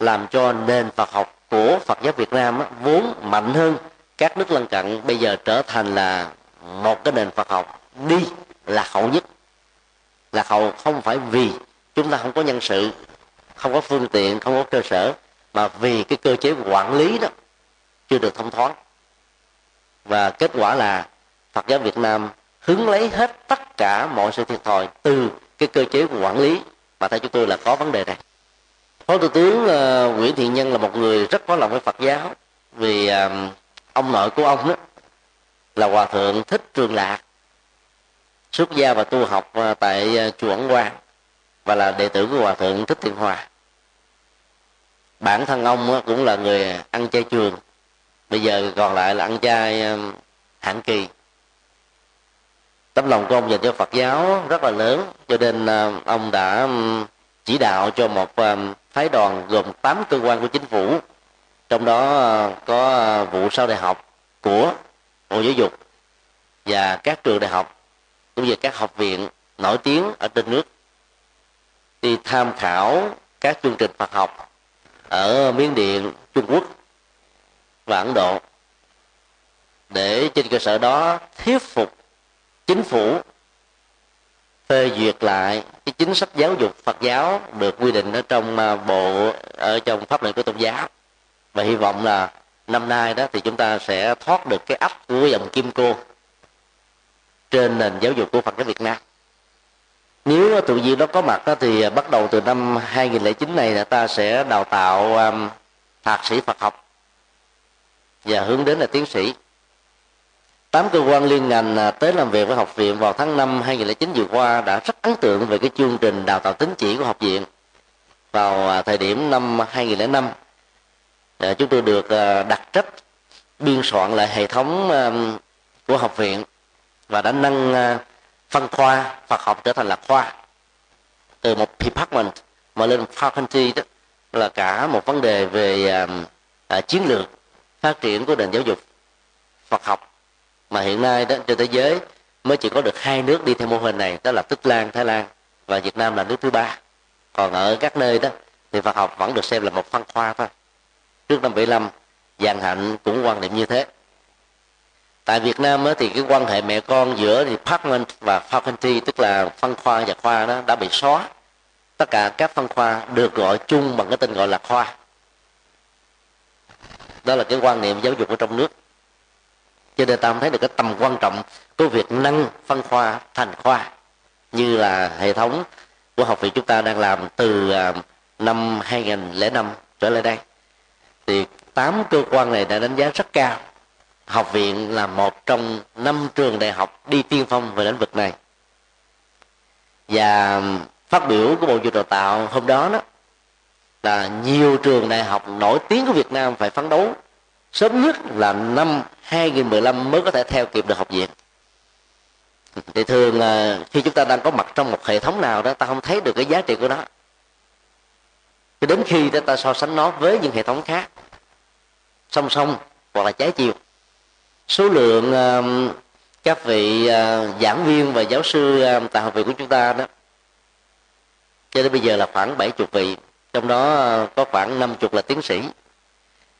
làm cho nền Phật học của Phật giáo Việt Nam vốn mạnh hơn các nước lân cận bây giờ trở thành là một cái nền Phật học đi lạc hậu nhất lạc hậu không phải vì chúng ta không có nhân sự không có phương tiện không có cơ sở mà vì cái cơ chế quản lý đó chưa được thông thoáng. Và kết quả là Phật giáo Việt Nam hứng lấy hết tất cả mọi sự thiệt thòi từ cái cơ chế quản lý. Mà theo chúng tôi là có vấn đề này. Phó thủ tướng uh, nguyễn thiện nhân là một người rất có lòng với phật giáo vì uh, ông nội của ông đó là hòa thượng thích trường lạc xuất gia và tu học à, tại à, chùa ấn quang, và là đệ tử của hòa thượng thích thiện hòa. Bản thân ông à, cũng là người ăn chay trường, bây giờ còn lại là ăn chay hạn kỳ. Tấm lòng của ông dành cho phật giáo rất là lớn, cho nên ông đã chỉ đạo cho một phái đoàn gồm 8 cơ quan của chính phủ. Trong đó có vụ sau đại học của bộ giáo dục và các trường đại học cũng như các học viện nổi tiếng ở trên nước đi tham khảo các chương trình Phật học ở Miến Điện, Trung Quốc và Ấn Độ. Để trên cơ sở đó thuyết phục chính phủ phê duyệt lại cái chính sách giáo dục Phật giáo được quy định ở trong à, bộ ở trong pháp lệnh của tôn giáo. Và hy vọng là năm nay đó thì chúng ta sẽ thoát được cái ấp của dòng kim cô trên nền giáo dục của Phật giáo Việt Nam. Nếu tự nhiên nó có mặt đó thì à, bắt đầu từ năm 2009 này là ta sẽ đào tạo um, thạc sĩ Phật học và hướng đến là tiến sĩ. Tám cơ quan liên ngành à, tới làm việc với học viện vào tháng 5 2009 vừa qua đã rất ấn tượng về cái chương trình đào tạo tín chỉ của học viện. Vào à, thời điểm năm 2005 chúng tôi được đặt trách biên soạn lại hệ thống của học viện và đã nâng ờ, phân khoa Phật học trở thành là khoa. Từ một department mà lên faculty đó là cả một vấn đề về à, chiến lược phát triển của nền giáo dục Phật học. Mà hiện nay đó trên thế giới mới chỉ có được hai nước đi theo mô hình này đó là Tích Lan, Thái Lan và Việt Nam là nước thứ ba. Còn ở các nơi đó thì Phật học vẫn được xem là một phân khoa thôi. Trước năm 75 Giang Hạnh cũng quan niệm như thế tại Việt Nam thì cái quan hệ mẹ con giữa department và faculty, tức là phân khoa và khoa đó, đã bị xóa. Tất cả các phân khoa được gọi chung bằng cái tên gọi là khoa. Đó là cái quan niệm giáo dục ở trong nước. Cho nên ta không thấy được cái tầm quan trọng của việc nâng phân khoa thành khoa, như là hệ thống của học viện chúng ta đang làm từ à, năm 2005 trở lại đây. Thì tám cơ quan này đã đánh giá rất cao học viện là một trong năm trường đại học đi tiên phong về lĩnh vực này. Và phát biểu của bộ giáo dục đào tạo hôm đó đó, là nhiều trường đại học nổi tiếng của Việt Nam phải phấn đấu sớm nhất là năm 2015 mới có thể theo kịp được học viện. Thì thường là khi chúng ta đang có mặt trong một hệ thống nào đó, ta không thấy được cái giá trị của nó. Cho đến khi ta so sánh nó với những hệ thống khác, song song hoặc là trái chiều số lượng uh, các vị uh, giảng viên và giáo sư uh, tại học viện của chúng ta đó cho đến bây giờ là khoảng 70 vị trong đó ờ, có khoảng 50 là tiến sĩ.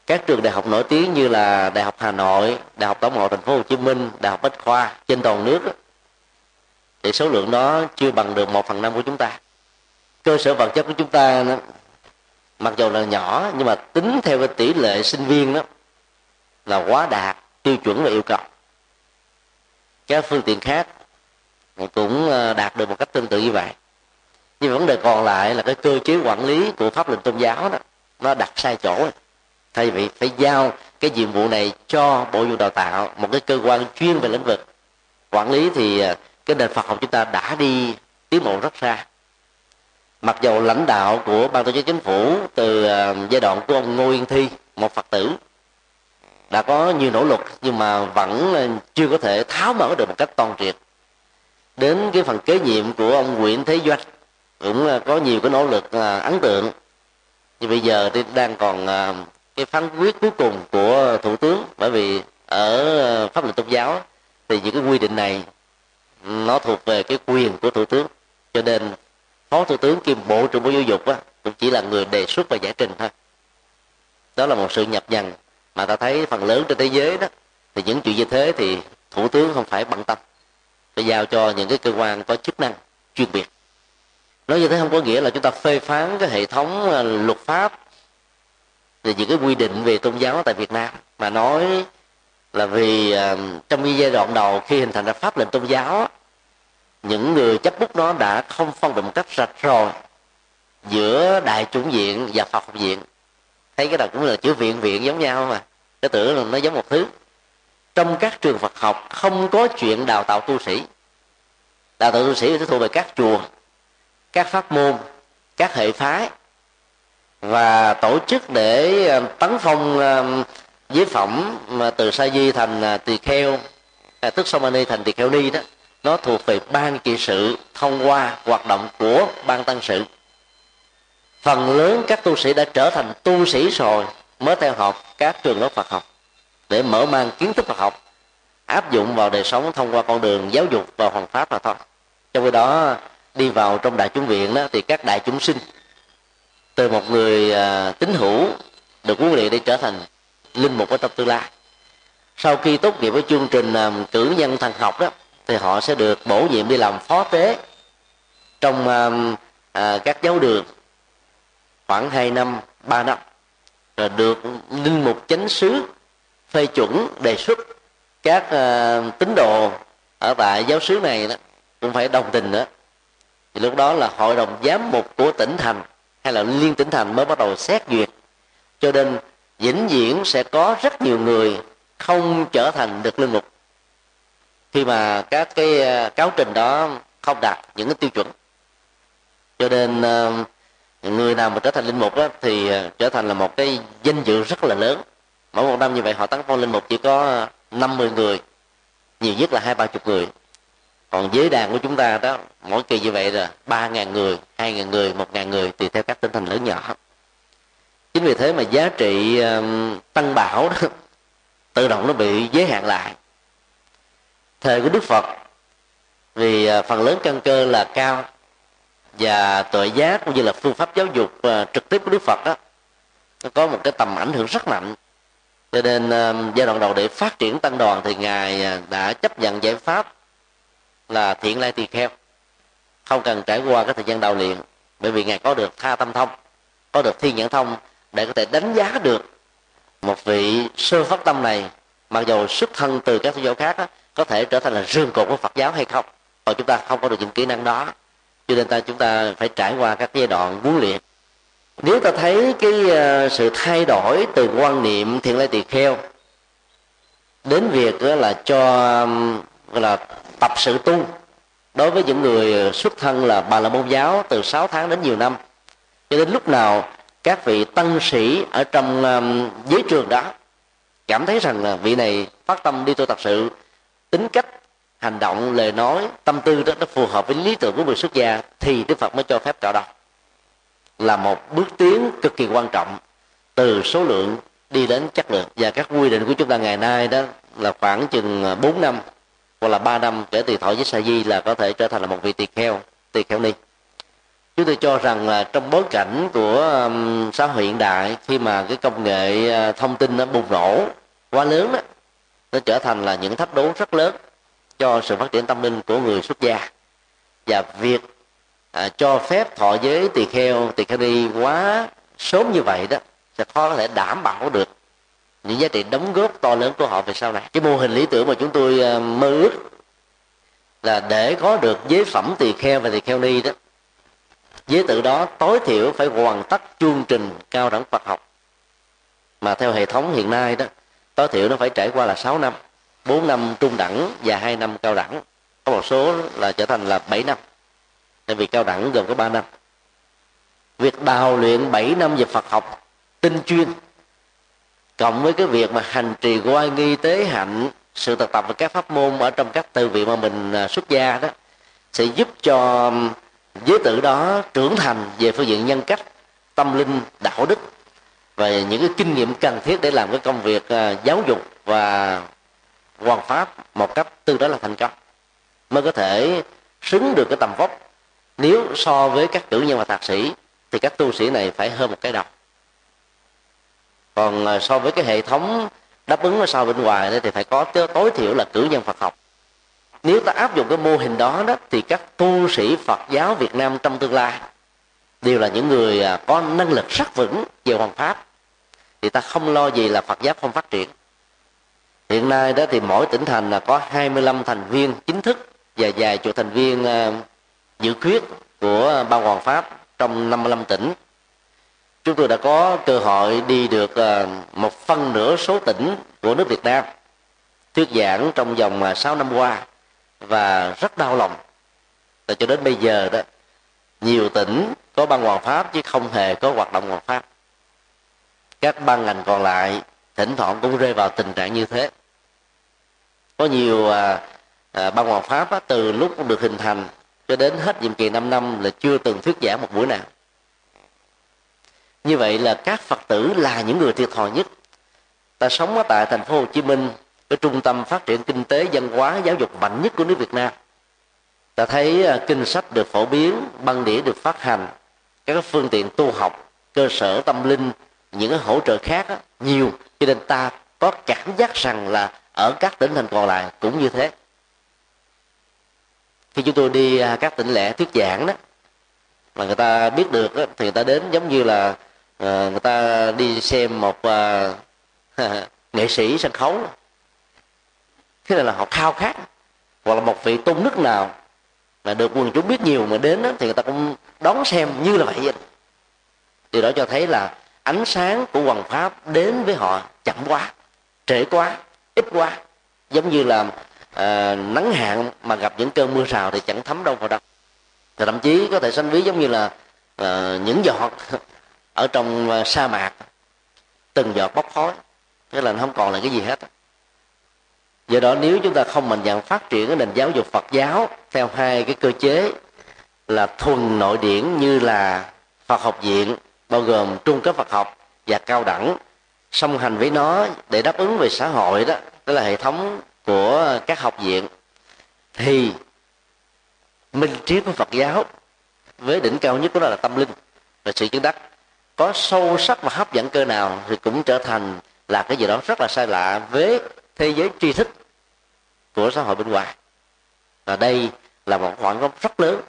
Các trường đại học nổi tiếng như là đại học Hà Nội, đại học Tổng hợp Thành phố Hồ Chí Minh, đại học Bách khoa trên toàn nước thì số lượng đó chưa bằng được một phần năm của chúng ta. Cơ sở vật chất của chúng ta đó, mặc dù là nhỏ nhưng mà tính theo cái tỷ lệ sinh viên đó là quá đạt tiêu chuẩn và yêu cầu. Các phương tiện khác cũng ờ, đạt được một cách tương tự như vậy. Nhưng vấn đề còn lại là cái cơ chế quản lý của pháp lệnh tôn giáo đó, nó đặt sai chỗ. Thay vì phải giao cái nhiệm vụ này cho bộ dục đào tạo, một cái cơ quan chuyên về lĩnh vực quản lý thì ờ, cái nền Phật học chúng ta đã đi tiến bộ rất xa. Mặc dầu lãnh đạo của ban tổ chức chính phủ từ ờ, giai đoạn của ông Ngô Yên Thi, một Phật tử đã có nhiều nỗ lực nhưng mà vẫn chưa có thể tháo mở được một cách toàn triệt. Đến cái phần kế nhiệm của ông Nguyễn Thế Doanh cũng có nhiều cái nỗ lực à, ấn tượng. Nhưng bây giờ thì đang còn à, cái phán quyết cuối cùng của thủ tướng. Bởi vì ở à, pháp luật tôn giáo thì những cái quy định này nó thuộc về cái quyền của thủ tướng. Cho nên phó thủ tướng kiêm bộ trưởng bộ giáo dục á, cũng chỉ là người đề xuất và giải trình thôi. Đó là một sự nhập nhằng mà ta thấy phần lớn trên thế giới đó thì những chuyện như thế thì thủ tướng không phải bận tâm. Phải giao cho những cái cơ quan có chức năng chuyên biệt. Nói như thế không có nghĩa là chúng ta phê phán cái hệ thống ờ, luật pháp về những cái quy định về tôn giáo tại Việt Nam mà nói là vì uh, trong cái giai đoạn đầu khi hình thành ra pháp lệnh tôn giáo những người chấp bút nó đã không phân biệt một cách rạch ròi giữa đại chủng diện và phật học viện thấy cái đầu cũng là chữ viện viện giống nhau mà. Cái tưởng là nó giống một thứ. Trong các trường phật học không có chuyện đào tạo tu sĩ. Đào tạo tu sĩ thì thuộc về các chùa, các pháp môn, các hệ phái và tổ chức để ờ, tấn phong ờ, giới phẩm mà từ sa di thành ờ, tỳ kheo à, tức somani thành tỳ kheo ni đó. Nó thuộc về ban trị sự thông qua hoạt động của ban tăng sự phần lớn các tu sĩ đã trở thành tu sĩ rồi mới theo học các trường lớp Phật học để mở mang kiến thức Phật học áp dụng vào đời sống thông qua con đường giáo dục và hoàn pháp là thôi. Trong khi đó đi vào trong đại chúng viện đó thì các đại chúng sinh từ một người à, tín hữu được huấn luyện để trở thành linh mục ở trong tương lai. Sau khi tốt nghiệp với chương trình à, cử nhân thần học đó thì họ sẽ được bổ nhiệm đi làm phó tế trong à, à, các giáo đường khoảng 2 năm 3 năm rồi được linh mục chánh xứ phê chuẩn đề xuất các uh, tín đồ ở tại giáo xứ này đó cũng phải đồng tình nữa. Thì lúc đó là hội đồng giám mục của tỉnh thành hay là liên tỉnh thành mới bắt đầu xét duyệt. Cho nên vĩnh viễn sẽ có rất nhiều người không trở thành được linh mục. Khi mà các cái ờ, cáo trình đó không đạt những cái tiêu chuẩn. Cho nên ờ, người nào mà trở thành linh mục đó, thì à, trở thành là một cái danh dự rất là lớn. Mỗi một năm như vậy họ tấn phong linh mục chỉ có à, 50 người nhiều nhất là hai ba chục người. Còn giới đàn của chúng ta đó mỗi kỳ như vậy là ba ngàn người hai ngàn người một ngàn người tùy theo các tinh thành lớn nhỏ. Chính vì thế mà giá trị à, tăng bảo đó <laughs> tự động nó bị giới hạn lại. Thời của đức phật vì phần lớn căn cơ là cao và tội giác cũng như là phương pháp giáo dục uh, trực tiếp của đức phật đó nó có một cái tầm ảnh hưởng rất mạnh. Cho nên uh, giai đoạn đầu để phát triển tăng đoàn thì ngài uh, đã chấp nhận giải pháp là thiện lai tỳ kheo. Không cần trải qua cái thời gian đào luyện bởi vì ngài có được tha tâm thông có được thiên nhãn thông để có thể đánh giá được một vị sơ phát tâm này mặc dù xuất thân từ các tôn giáo khác đó, có thể trở thành là rương cột của Phật giáo hay không còn chúng ta không có được những kỹ năng đó cho nên ta chúng ta phải trải qua các giai đoạn huấn luyện. Nếu ta thấy cái ờ, sự thay đổi từ quan niệm thiện lai tỳ kheo đến việc ờ, là cho gọi là tập sự tu đối với những người xuất thân là bà la môn giáo từ 6 tháng đến nhiều năm cho đến lúc nào các vị tăng sĩ ở trong um, giới trường đó cảm thấy rằng là vị này phát tâm đi tu tập sự tính cách hành động, lời nói, tâm tư đó, nó phù hợp với lý tưởng của người xuất gia thì đức phật mới cho phép tạo đọc là một bước tiến cực kỳ quan trọng từ số lượng đi đến chất lượng. Và các quy định của chúng ta ngày nay đó là khoảng chừng à, 4 năm hoặc là 3 năm kể từ thọ với sa di là có thể trở thành là một vị tỳ kheo tỳ kheo ni. Chúng tôi cho rằng là trong bối cảnh của xã hội hiện đại, khi mà cái công nghệ à, thông tin nó bùng nổ quá lớn đó nó trở thành là những thách đố rất lớn cho sự phát triển tâm linh của người xuất gia. Và việc à, cho phép thọ giới tỳ kheo tỳ kheo ni quá sớm như vậy đó sẽ khó có thể đảm bảo được những giá trị đóng góp to lớn của họ về sau này. Cái mô hình lý tưởng mà chúng tôi à, mơ ước là để có được giới phẩm tỳ kheo và tỳ kheo ni đó giới tự đó tối thiểu phải hoàn tất chương trình cao đẳng Phật học. Mà theo hệ thống hiện nay đó tối thiểu nó phải trải qua là 6 năm. 4 năm trung đẳng và 2 năm cao đẳng. Có một số là trở thành là 7 năm. Tại vì cao đẳng gồm có 3 năm. Việc đào luyện 7 năm về Phật học, tinh chuyên, cộng với cái việc mà hành trì quay nghi tế hạnh, sự thực tập và các pháp môn ở trong các từ viện mà mình à, xuất gia đó, sẽ giúp cho giới tử đó trưởng thành về phương diện nhân cách, tâm linh, đạo đức và những cái kinh nghiệm cần thiết để làm cái công việc à, giáo dục và hoàn pháp một cách tương đối là thành công, mới có thể xứng được cái tầm vóc. Nếu so với các cử nhân và thạc sĩ, thì các tu sĩ này phải hơn một cái đầu. Còn à, so với cái hệ thống đáp ứng ở sau bên ngoài thì phải có tối thiểu là cử nhân Phật học. Nếu ta áp dụng cái mô hình đó đó, thì các tu sĩ Phật giáo Việt Nam trong tương lai đều là những người à, có năng lực rất vững về hoàn pháp. Thì ta không lo gì là Phật giáo không phát triển hiện nay đó thì mỗi tỉnh thành là có 25 thành viên chính thức và vài chục thành viên ờ, dự khuyết của ban hoàng pháp trong 55 tỉnh. Chúng tôi đã có cơ hội đi được ờ, một phân nửa số tỉnh của nước Việt Nam, thuyết giảng trong vòng ờ, 6 năm qua và rất đau lòng. Là cho đến bây giờ đó, nhiều tỉnh có ban hoàng pháp chứ không hề có hoạt động hoàng pháp. Các ban ngành còn lại thỉnh thoảng cũng rơi vào tình trạng như thế. Có nhiều à, à, ban hoàng pháp á, từ lúc được hình thành cho đến hết nhiệm kỳ 5 năm là chưa từng thuyết giảng một buổi nào. Như vậy là các phật tử là những người thiệt thòi nhất. Ta sống ở tại thành phố Hồ Chí Minh cái trung tâm phát triển kinh tế văn hóa giáo dục mạnh nhất của nước Việt Nam. Ta thấy à, kinh sách được phổ biến băng đĩa được phát hành các phương tiện tu học cơ sở tâm linh những cái hỗ trợ khác đó, nhiều cho nên ta có cảm giác rằng là ở các tỉnh thành còn lại cũng như thế. Khi chúng tôi đi à, các tỉnh lẻ thuyết giảng đó mà người ta biết được đó, thì người ta đến giống như là uh, người ta đi xem một uh, <laughs> nghệ sĩ sân khấu. Thế này là họ khao khát hoặc là một vị tôn đức nào mà được quần chúng biết nhiều mà đến đó, thì người ta cũng đón xem như là vậy. Điều đó cho thấy là ánh sáng của hoàng pháp đến với họ chậm quá trễ quá ít quá. Giống như là à, nắng hạn mà gặp những cơn mưa rào thì chẳng thấm đâu vào đâu. Thì thậm chí có thể sanh ví giống như là à, những giọt <laughs> ở trong à, sa mạc từng giọt bốc khói. Thế là không còn là cái gì hết. Do đó nếu chúng ta không mạnh dạn phát triển cái nền giáo dục phật giáo theo hai cái cơ chế là thuần nội điển như là phật học viện bao gồm trung cấp phật học và cao đẳng, song hành với nó để đáp ứng về xã hội đó đó là hệ thống của các học viện. Thì minh triết của phật giáo với đỉnh cao nhất của nó là tâm linh và sự chứng đắc. Có sâu sắc và hấp dẫn cơ nào thì cũng trở thành là cái gì đó rất là sai lạ với thế giới tri thức của xã hội bên ngoài. Và đây là một khoảng trống rất lớn.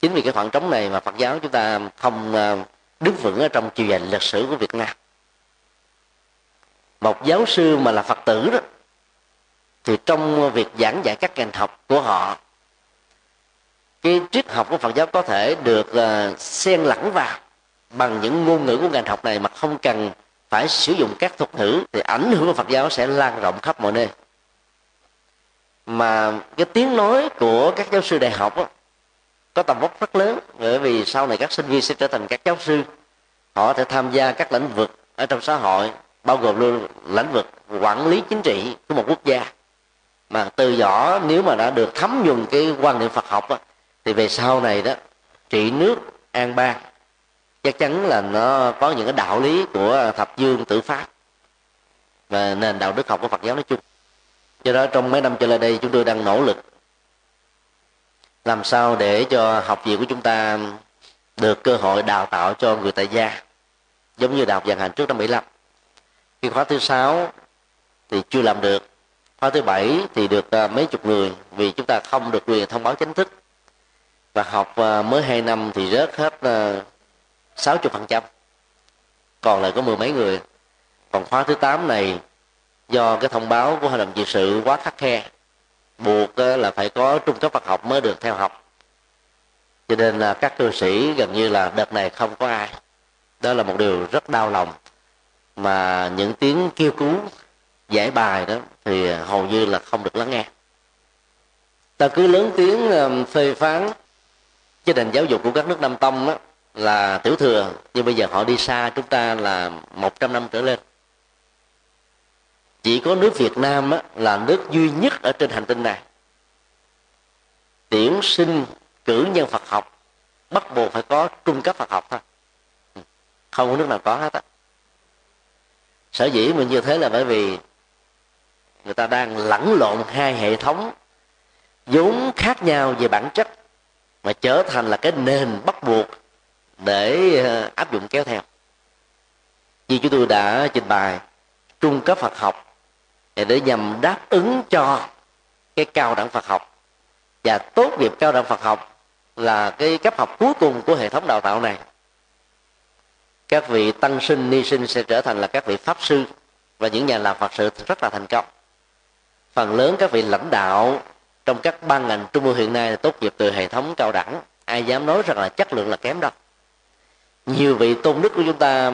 Chính vì cái khoảng trống này mà phật giáo chúng ta không à, đứng vững ở trong chiều dài lịch sử của việt nam. Một giáo sư mà là phật tử đó thì trong việc giảng dạy các ngành học của họ cái triết học của phật giáo có thể được uh, xen lẫn vào bằng những ngôn ngữ của ngành học này mà không cần phải sử dụng các thuật ngữ thì ảnh hưởng của phật giáo sẽ lan rộng khắp mọi nơi. Mà cái tiếng nói của các giáo sư đại học đó, có tầm vóc rất lớn bởi vì sau này các sinh viên sẽ trở thành các giáo sư. Họ sẽ tham gia các lĩnh vực ở trong xã hội bao gồm luôn lĩnh vực quản lý chính trị của một quốc gia. Mà từ nhỏ nếu mà đã được thấm nhuần cái quan niệm Phật học đó, thì về sau này đó trị nước an bang chắc chắn là nó có những cái đạo lý của thập dương tử pháp và nền đạo đức học của Phật giáo nói chung. Do đó trong mấy năm trở lại đây chúng tôi đang nỗ lực làm sao để cho học viện của chúng ta được cơ hội đào tạo cho người tại gia, giống như đại học vận hành trước năm 75 khi khóa thứ sáu thì chưa làm được, khóa thứ bảy thì được à, mấy chục người, vì chúng ta không được quyền thông báo chính thức. Và học à, mới hai năm thì rớt hết à, sáu chục phần trăm. Còn lại có mười mấy người. Còn khóa thứ tám này, do cái thông báo của hội đồng trị sự quá khắc khe buộc là phải có trung cấp Phật học mới được theo học. Cho nên là các cư sĩ gần như là đợt này không có ai. Đó là một điều rất đau lòng. Mà những tiếng kêu cứu, giải bài đó, thì hầu như là không được lắng nghe. Ta cứ lớn tiếng phê phán chế định giáo dục của các nước nam tông đó là tiểu thừa. Nhưng bây giờ họ đi xa chúng ta là 100 năm trở lên chỉ có nước Việt Nam á, là nước duy nhất ở trên hành tinh này. Tuyển sinh cử nhân Phật học bắt buộc phải có trung cấp Phật học thôi. Ừ. Không có nước nào có hết á. Sở dĩ mình như thế là bởi vì người ta đang lẫn lộn hai hệ thống vốn khác nhau về bản chất mà trở thành là cái nền bắt buộc để ờ, áp dụng kéo theo. Như chúng tôi đã trình bày trung cấp Phật học để nhằm đáp ứng cho cái cao đẳng Phật học. Và tốt nghiệp cao đẳng Phật học là cái cấp học cuối cùng của hệ thống đào tạo này. Các vị tăng sinh, ni sinh sẽ trở thành là các vị pháp sư và những nhà làm phật sự rất là thành công. Phần lớn các vị lãnh đạo trong các ban ngành trung ương hiện nay là tốt nghiệp từ hệ thống cao đẳng. Ai dám nói rằng là chất lượng là kém đâu. Nhiều vị tôn đức của chúng ta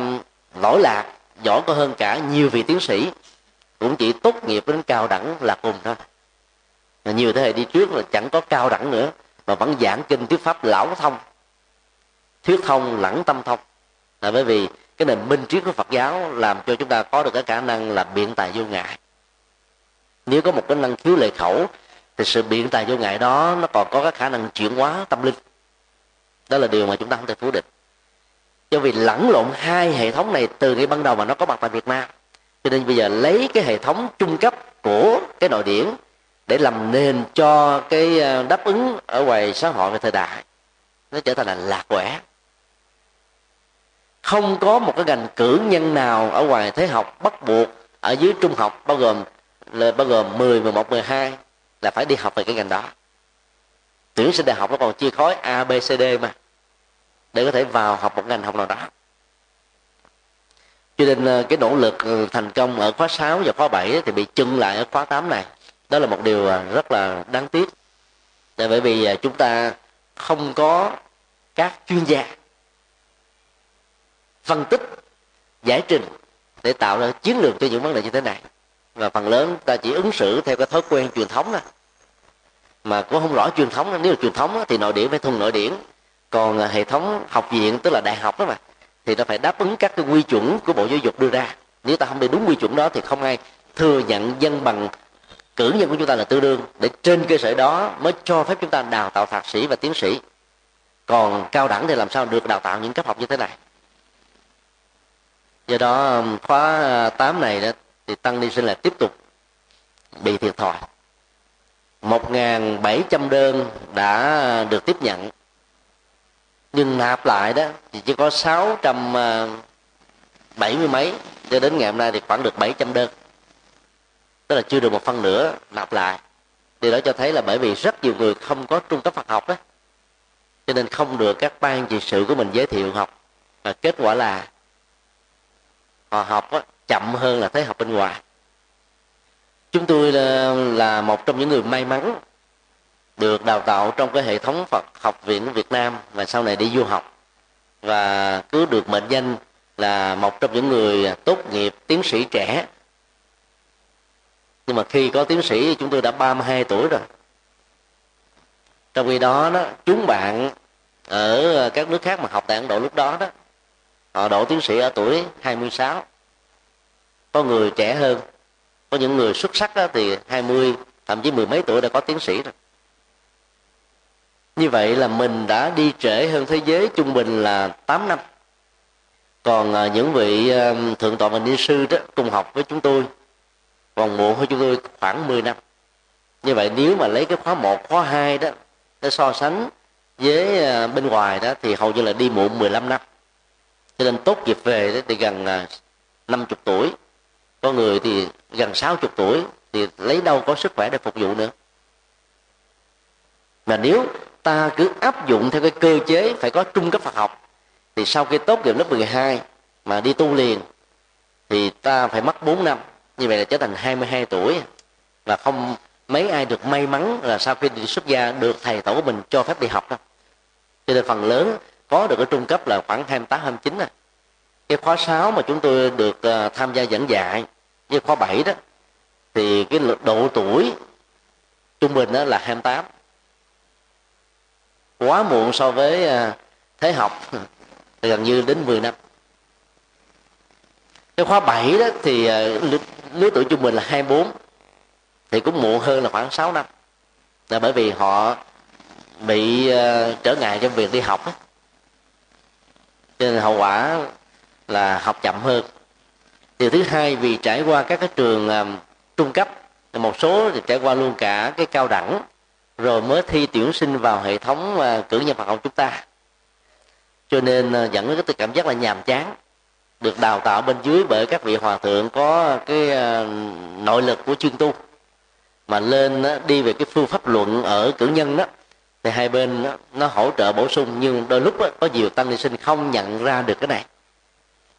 lỗi lạc, giỏi có hơn cả nhiều vị tiến sĩ cũng chỉ tốt nghiệp đến cao đẳng là cùng thôi. Mà nhiều thế hệ đi trước là chẳng có cao đẳng nữa, mà vẫn giảng kinh thuyết pháp lão thông. Thuyết thông lẫn tâm thông. Là bởi vì cái nền minh triết của Phật giáo làm cho chúng ta có được cái khả năng là biện tài vô ngại. Nếu có một cái năng khiếu lệ khẩu, thì sự biện tài vô ngại đó nó còn có cái khả năng chuyển hóa tâm linh. Đó là điều mà chúng ta không thể phủ định. Do vì lẫn lộn hai hệ thống này từ ngay ban đầu mà nó có mặt tại Việt Nam cho nên bây giờ lấy cái hệ thống trung cấp của cái nội điển để làm nền cho cái ờ, đáp ứng ở ngoài xã hội và thời đại nó trở thành là lạc quẻ. Không có một cái ngành cử nhân nào ở ngoài thế học bắt buộc ở dưới trung học bao gồm là bao gồm 10, 11, 12 là phải đi học về cái ngành đó. Tuyển sinh đại học nó còn chia khối A, B, C, D mà để có thể vào học một ngành học nào đó cho nên ờ, cái nỗ lực ừ, thành công ở khóa 6 và khóa 7 thì bị chưng lại ở khóa 8 này. Đó là một điều ờ, rất là đáng tiếc. Tại bởi vì ờ, chúng ta không có các chuyên gia phân tích, giải trình để tạo ra chiến lược cho những vấn đề như thế này. Và phần lớn ta chỉ ứng xử theo cái thói quen truyền thống đó mà cũng không rõ truyền thống. Nếu là truyền thống thì nội điển phải thuần nội điển còn hệ thống học viện, tức là đại học đó mà thì nó phải đáp ứng các cái quy chuẩn của bộ giáo dục đưa ra. Nếu ta không đi đúng quy chuẩn đó thì không ai thừa nhận dân bằng cử nhân của chúng ta là tương đương để trên cơ sở đó mới cho phép chúng ta đào tạo thạc sĩ và tiến sĩ. Còn cao đẳng thì làm sao được đào tạo những cấp học như thế này? Do đó um, khóa uh, 8 này đó thì tăng ni sinh là tiếp tục bị thiệt thòi. 1.700 đơn đã uh, được tiếp nhận nhưng nạp lại đó thì chỉ có 670 ờ, mấy cho đến ngày hôm nay thì khoảng được 700 đơn. Tức là chưa được một phân nửa nạp lại. Điều đó cho thấy là bởi vì rất nhiều người không có trung cấp Phật học đó cho nên không được các ban trị sự của mình giới thiệu học. Và kết quả là họ học đó, chậm hơn là thấy học bên ngoài. Chúng tôi là, là một trong những người may mắn được đào tạo trong cái hệ thống Phật học viện của Việt Nam và sau này đi du học. Và cứ được mệnh danh là một trong những người tốt nghiệp tiến sĩ trẻ. Nhưng mà khi có tiến sĩ, chúng tôi đã 32 tuổi rồi. Trong khi đó đó, chúng bạn ở các nước khác mà học tại Ấn Độ lúc đó đó, họ đổ tiến sĩ ở tuổi 26 có người trẻ hơn, có những người xuất sắc đó thì 20 thậm chí mười mấy tuổi đã có tiến sĩ rồi như vậy là mình đã đi trễ hơn thế giới trung bình là 8 năm. Còn à, những vị à, thượng tọa và ni sư đó cùng học với chúng tôi còn muộn hơn chúng tôi khoảng 10 năm. Như vậy nếu mà lấy cái khóa 1, khóa 2 đó để so sánh với à, bên ngoài đó thì hầu như là đi muộn 15 năm. Cho nên tốt nghiệp về đó thì gần 50 tuổi. Có người thì gần 60 tuổi thì lấy đâu có sức khỏe để phục vụ nữa. Mà nếu ta cứ áp dụng theo cái cơ chế phải có trung cấp Phật học. Thì sau khi tốt nghiệp lớp 12 mà đi tu liền, thì ta phải mất 4 năm. Như vậy là trở thành 22 tuổi. Và không mấy ai được may mắn là sau khi đi xuất gia được thầy tổ của mình cho phép đi học đâu. Cho nên phần lớn có được ở trung cấp là khoảng 28 29 à cái khóa 6 mà chúng tôi được à, tham gia dẫn dạy như khóa 7 đó, thì cái độ tuổi trung bình đó là 28 quá muộn so với à, thế học. <laughs> Gần như đến 10 năm. Cái khóa 7 đó thì à, lứa tuổi trung bình là 24 thì cũng muộn hơn là khoảng 6 năm. Là bởi vì họ bị uh, trở ngại trong việc đi học đó. cho nên hậu quả là học chậm hơn. Điều thứ hai vì trải qua các cái trường uh, trung cấp một số thì trải qua luôn cả cái cao đẳng rồi mới thi tuyển sinh vào hệ thống à, cử nhân Phật học chúng ta. Cho nên à, dẫn đến cái cảm giác là nhàm chán được đào tạo bên dưới bởi các vị hòa thượng có cái à, nội lực của chuyên tu. Mà lên đi về cái phương pháp luận ở cử nhân đó thì hai bên nó, hỗ trợ bổ sung. Nhưng đôi lúc có nhiều tăng ni sinh không nhận ra được cái này.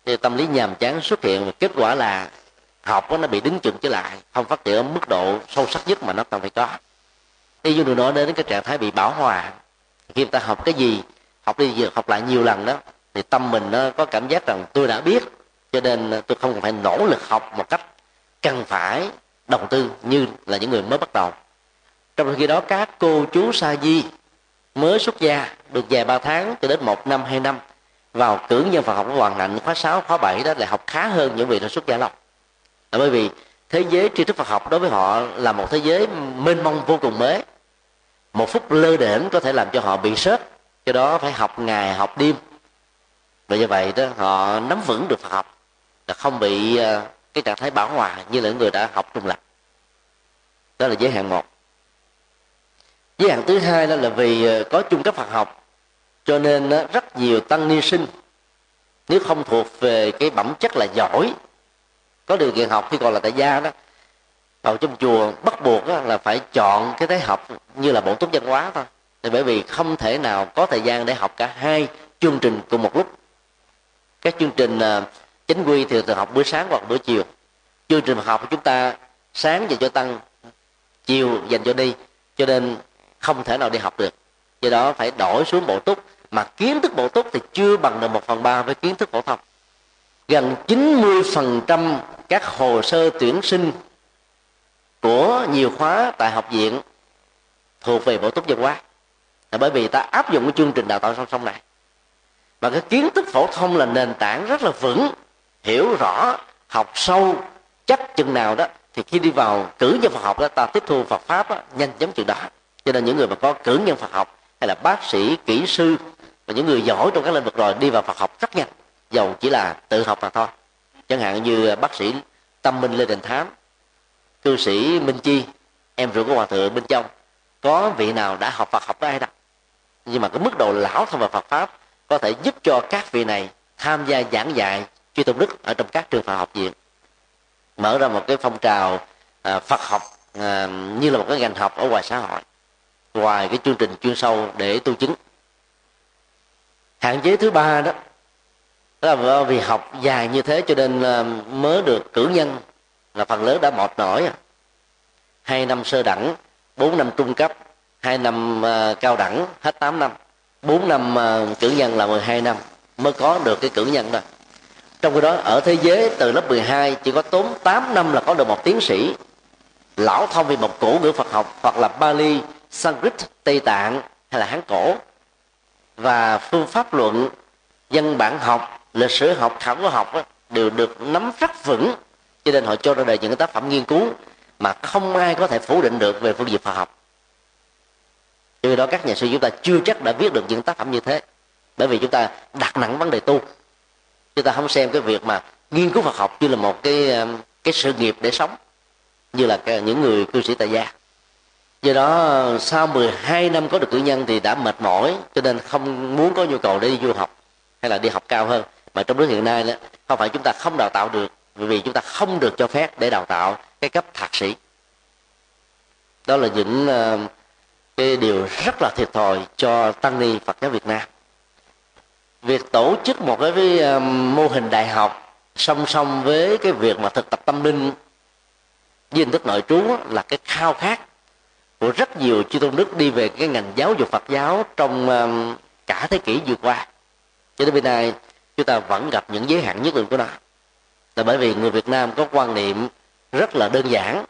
Thì tâm lý nhàm chán xuất hiện và kết quả là học nó bị đứng chừng trở lại không phát triển ở mức độ sâu sắc nhất mà nó cần phải có đi vô nói đến cái trạng thái bị bảo hòa. Khi người ta học cái gì học đi học lại nhiều lần đó thì tâm mình nó có cảm giác rằng tôi đã biết. Cho nên tôi không cần phải nỗ lực học một cách cần phải đầu tư như là những người mới bắt đầu. Trong khi đó các cô chú sa di mới xuất gia được vài ba tháng cho đến một năm hai năm vào cử nhân Phật học hoàn Hoàng Hạnh khóa 6, khóa 7 đó lại học khá hơn những vị đã xuất gia lâu. Là bởi vì thế giới tri thức Phật học đối với họ là một thế giới mênh mông vô cùng mới. Một phút lơ đễnh có thể làm cho họ bị sớt cho đó phải học ngày, học đêm. Và như vậy đó, họ nắm vững được Phật học là không bị ờ, cái trạng thái bảo hòa như là người đã học trung lập. Đó là giới hạn một. Giới hạn thứ hai đó là vì ờ, có trung cấp Phật học, cho nên ờ, rất nhiều tăng ni sinh. Nếu không thuộc về cái bẩm chất là giỏi có điều kiện học khi còn là tại gia đó. Vào trong chùa bắt buộc là phải chọn cái thế học như là bổ túc văn hóa thôi. Thì bởi vì không thể nào có thời gian để học cả hai chương trình cùng một lúc. Các chương trình à, uh, chính quy thì thường học buổi sáng hoặc buổi chiều. Chương trình học của chúng ta sáng dành cho tăng chiều dành cho đi cho nên không thể nào đi học được. Do đó phải đổi xuống bộ túc. Mà kiến thức bổ túc thì chưa bằng được một phần ba với kiến thức phổ thông gần 90% các hồ sơ tuyển sinh của nhiều khóa tại học viện thuộc về bổ túc văn hóa. Là bởi vì ta áp dụng cái chương trình đào tạo song song này. Và cái kiến thức phổ thông là nền tảng rất là vững hiểu rõ học sâu chắc chừng nào đó thì khi đi vào cử nhân Phật học đó ta tiếp thu Phật pháp đó, nhanh chóng chừng đó. Cho nên những người mà có cử nhân Phật học hay là bác sĩ kỹ sư và những người giỏi trong các lĩnh vực rồi đi vào Phật học rất nhanh dầu chỉ là tự học mà thôi. Chẳng hạn như bác sĩ tâm minh lê đình thám cư sĩ minh chi em ruột của hòa thượng bên trong có vị nào đã học Phật học với ai đâu? Nhưng mà cái mức độ lão thông vào Phật pháp có thể giúp cho các vị này tham gia giảng dạy chư tôn đức ở trong các trường Phật học viện. Mở ra một cái phong trào à, Phật học à, như là một cái ngành học ở ngoài xã hội ngoài cái chương trình chuyên sâu để tu chứng. Hạn chế thứ ba đó đó là vì học dài như thế cho nên ờ, mới được cử nhân. Là phần lớn đã mệt mỏi à. hai năm sơ đẳng bốn năm trung cấp hai năm ờ, cao đẳng hết 8 năm. Bốn năm ờ, cử nhân là 12 năm mới có được cái cử nhân đó. Trong khi đó ở thế giới từ lớp 12 chỉ có tốn 8 năm là có được một tiến sĩ. Lão thông về một cổ ngữ Phật học hoặc là Bali, Sanskrit, Tây Tạng hay là Hán cổ. Và phương pháp luận dân bản học lịch sử học khảo cổ học đó, đều được nắm rất vững. Cho nên họ cho ra đời những tác phẩm nghiên cứu mà không ai có thể phủ định được về phương diện Phật học. Do đó các nhà sư chúng ta chưa chắc đã viết được những tác phẩm như thế. Bởi vì chúng ta đặt nặng vấn đề tu. Chúng ta không xem cái việc mà nghiên cứu Phật học như là một cái um, cái sự nghiệp để sống như là những người cư sĩ tại gia. Do đó sau 12 năm có được cử nhân thì đã mệt mỏi cho nên không muốn có nhu cầu để đi du học hay là đi học cao hơn mà trong nước hiện nay đó, không phải chúng ta không đào tạo được vì chúng ta không được cho phép để đào tạo cái cấp thạc sĩ. Đó là những ờ, cái điều rất là thiệt thòi cho tăng ni Phật giáo Việt Nam. Việc tổ chức một cái ờ, mô hình đại học song song với cái việc mà thực tập tâm linh với hình thức nội trú là cái khao khát của rất nhiều chư tôn đức đi về cái ngành giáo dục Phật giáo trong ờ, cả thế kỷ vừa qua. Cho đến bây nay chúng ta vẫn gặp những giới hạn nhất định của nó. Là bởi vì người Việt Nam có quan niệm rất là đơn giản.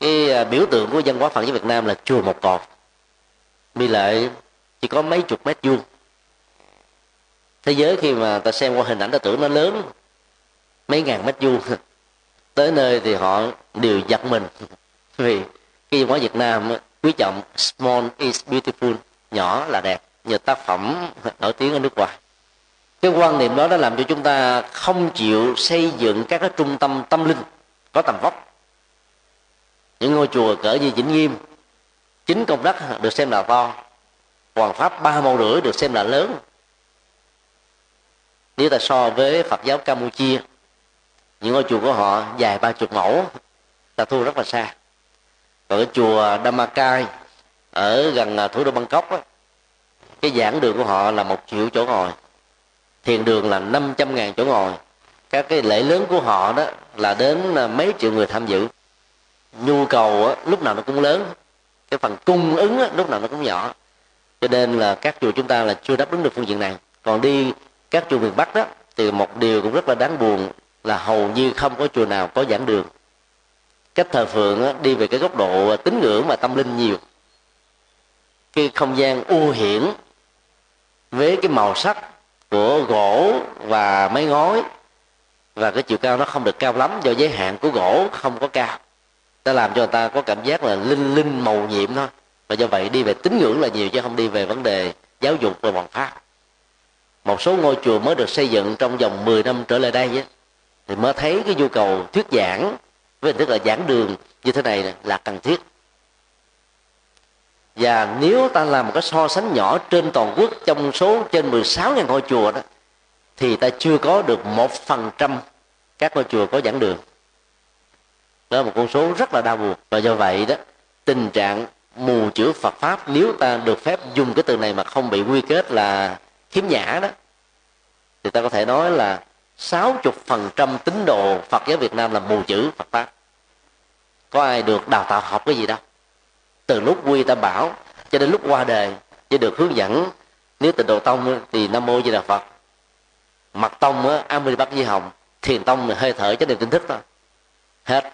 Cái à, biểu tượng của dân hóa Phật giáo Việt Nam là chùa một cột mi lệ chỉ có mấy chục mét vuông. Thế giới khi mà ta xem qua hình ảnh, ta tưởng nó lớn, mấy ngàn mét vuông. <laughs> Tới nơi thì họ đều giật mình. <laughs> Vì cái văn hóa Việt Nam quý trọng, small is beautiful, nhỏ là đẹp, nhờ tác phẩm nổi tiếng ở nước ngoài cái quan niệm đó đã làm cho chúng ta không chịu xây dựng các cái trung tâm tâm linh có tầm vóc. Những ngôi chùa cỡ như vĩnh nghiêm, chính công đất được xem là to. Hoàng pháp ba mẫu rưỡi được xem là lớn. Nếu ta so với phật giáo campuchia, những ngôi chùa của họ dài ba chục mẫu, ta thua rất là xa. Còn cái chùa Damakai ở gần à, thủ đô Bangkok cái giảng đường của họ là một triệu chỗ ngồi thiền đường là 500 ngàn chỗ ngồi. Các cái lễ lớn của họ đó là đến à, mấy triệu người tham dự. Nhu cầu á, lúc nào nó cũng lớn. Cái phần cung ứng á, lúc nào nó cũng nhỏ. Cho nên là các chùa chúng ta là chưa đáp ứng được phương diện này. Còn đi các chùa miền bắc đó thì một điều cũng rất là đáng buồn là hầu như không có chùa nào có giảng đường. Cách thờ phượng á, đi về cái góc độ à, tín ngưỡng và tâm linh nhiều. Cái không gian u hiển với cái màu sắc của gỗ và mấy ngói và cái chiều cao nó không được cao lắm do giới hạn của gỗ không có cao. Ta làm cho người ta có cảm giác là linh linh màu nhiệm thôi. Và do vậy đi về tín ngưỡng là nhiều chứ không đi về vấn đề giáo dục và bằng pháp. Một số ngôi chùa mới được xây dựng trong vòng 10 năm trở lại đây ấy, thì mới thấy cái nhu cầu thuyết giảng với hình thức là giảng đường như thế này là cần thiết và nếu ta làm một cái so sánh nhỏ trên toàn quốc, trong số trên 16.000 ngôi chùa đó, thì ta chưa có được một phần trăm các ngôi chùa có giảng đường. Đó là một con số rất là đau buồn. Và do vậy đó, tình trạng mù chữ Phật pháp, nếu ta được phép dùng cái từ này mà không bị quy kết là khiếm nhã đó, thì ta có thể nói là 60% tín đồ Phật giáo Việt Nam là mù chữ Phật pháp. Có ai được đào tạo học cái gì đâu? Từ lúc quy tam bảo cho đến lúc qua đời chỉ được hướng dẫn. Nếu tịnh độ tông thì nam mô di đà phật. Mặt tông á a di bắc di hồng, thiền tông là hơi thở cho niềm tin thức thôi. Hết.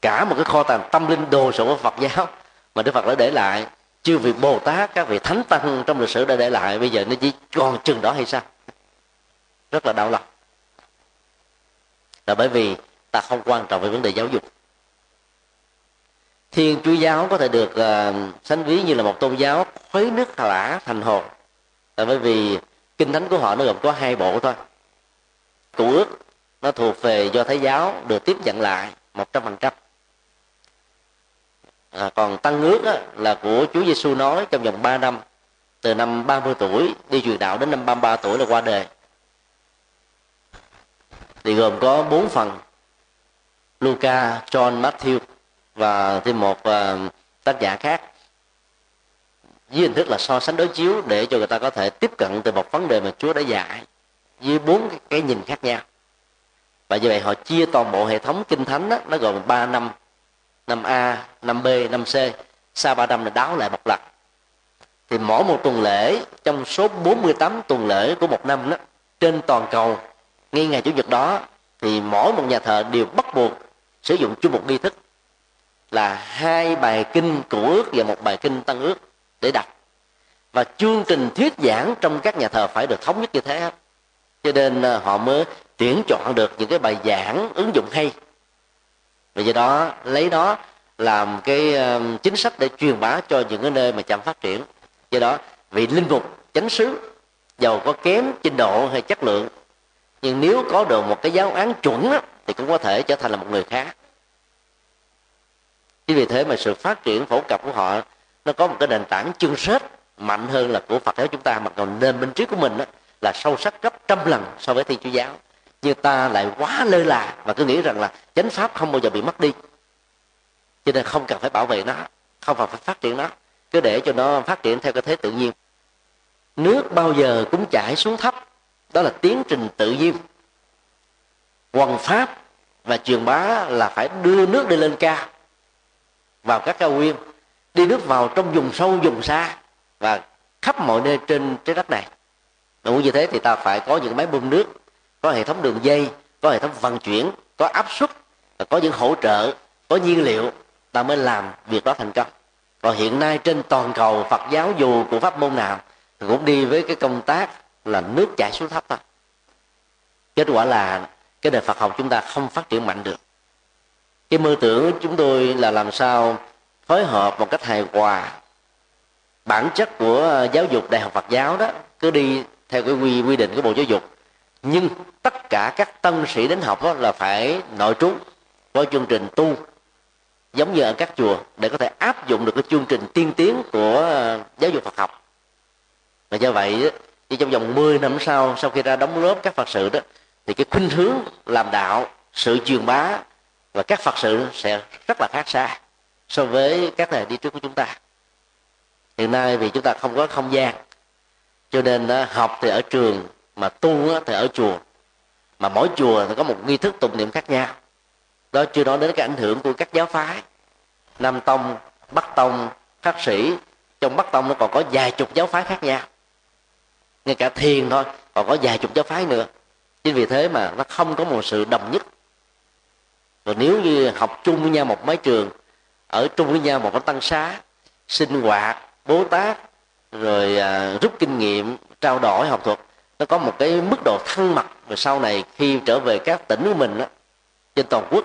Cả một cái kho tàng tâm linh đồ sộ của phật giáo mà đức phật đã để lại chưa vị bồ tát, các vị thánh tăng trong lịch sử đã để lại, bây giờ nó chỉ còn chừng đó hay sao? Rất là đau lòng. Là bởi vì ta không quan trọng về vấn đề giáo dục thiên chúa giáo có thể được uh, sánh ví như là một tôn giáo khuấy nước lã thành hồ. Là bởi vì kinh thánh của họ nó gồm có hai bộ thôi. Cụ ước nó thuộc về do thái giáo được tiếp nhận lại một trăm phần trăm. À, còn tăng ước á, là của Chúa Giêsu nói trong vòng 3 năm từ năm 30 tuổi đi truyền đạo đến năm 33 tuổi là qua đời. Thì gồm có bốn phần Luca, John, Matthew và thêm một uh, tác giả khác dưới hình thức là so sánh đối chiếu để cho người ta có thể tiếp cận từ một vấn đề mà Chúa đã dạy với bốn cái, cái nhìn khác nhau. Và như vậy họ chia toàn bộ hệ thống kinh thánh đó, nó gồm 3 năm năm A, năm B, năm C sau 3 năm là đáo lại một lần. Thì mỗi một tuần lễ trong số 48 tuần lễ của một năm đó trên toàn cầu ngay ngày chủ nhật đó thì mỗi một nhà thờ đều bắt buộc sử dụng chung một nghi thức là hai bài kinh cũ ước và một bài kinh tăng ước để đặt và chương trình thuyết giảng trong các nhà thờ phải được thống nhất như thế. Hết cho nên ờ, họ mới tuyển chọn được những cái bài giảng ứng dụng hay. Và do đó lấy đó làm cái ờ, chính sách để truyền bá cho những cái nơi mà chậm phát triển. Do đó vị linh mục chánh xứ giàu có kém trình độ hay chất lượng nhưng nếu có được một cái giáo án chuẩn đó, thì cũng có thể trở thành là một người khác chính vì thế mà sự phát triển phổ cập của họ nó có một cái nền tảng chân sết mạnh hơn là của phật giáo chúng ta mà còn nền minh triết của mình đó, là sâu sắc gấp trăm lần so với thiên chúa giáo. Nhưng ta lại quá lơ là và cứ nghĩ rằng là chánh pháp không bao giờ bị mất đi. Cho nên không cần phải bảo vệ nó không cần phải phát triển nó cứ để cho nó phát triển theo cái thế tự nhiên. Nước bao giờ cũng chảy xuống thấp đó là tiến trình tự nhiên. Quần pháp và truyền bá là phải đưa nước đi lên cao vào các cao nguyên, đi nước vào trong vùng sâu, vùng xa, và khắp mọi nơi trên trái đất này. Mà muốn như thế thì ta phải có những máy bơm nước, có hệ thống đường dây, có hệ thống vận chuyển, có áp suất, và có những hỗ trợ, có nhiên liệu, ta mới làm việc đó thành công. Còn hiện nay trên toàn cầu, phật giáo dù của pháp môn nào cũng đi với cái công tác là nước chảy xuống thấp thôi. Kết quả là cái nền phật học chúng ta không phát triển mạnh được cái mơ tưởng chúng tôi là làm sao phối hợp một cách hài hòa. Bản chất của giáo dục đại học phật giáo đó cứ đi theo cái quy quy định của bộ giáo dục. Nhưng tất cả các tân sĩ đến học đó là phải nội trú, có chương trình tu, giống như ở các chùa, để có thể áp dụng được cái chương trình tiên tiến của giáo dục Phật học. Và do vậy thì trong vòng 10 năm sau sau khi ra đóng lớp các Phật sự đó, thì cái khuynh hướng làm đạo, sự truyền bá và các Phật sự sẽ rất là khác xa so với các thầy đi trước của chúng ta. Hiện nay vì chúng ta không có không gian, cho nên học thì ở trường, mà tu thì ở chùa. Mà mỗi chùa thì có một nghi thức tụng niệm khác nhau. Đó chưa nói đến cái ảnh hưởng của các giáo phái. Nam tông, bắc tông khắc sĩ, trong bắc tông nó còn có vài chục giáo phái khác nhau. Ngay cả thiền thôi, còn có vài chục giáo phái nữa. Chính vì thế mà nó không có một sự đồng nhất rồi nếu như học chung với nhau một mái trường ở chung với nhau một cái tăng xá sinh hoạt bố tác rồi à, rút kinh nghiệm trao đổi học thuật nó có một cái mức độ thăng mặt và sau này khi trở về các tỉnh của mình đó, trên toàn quốc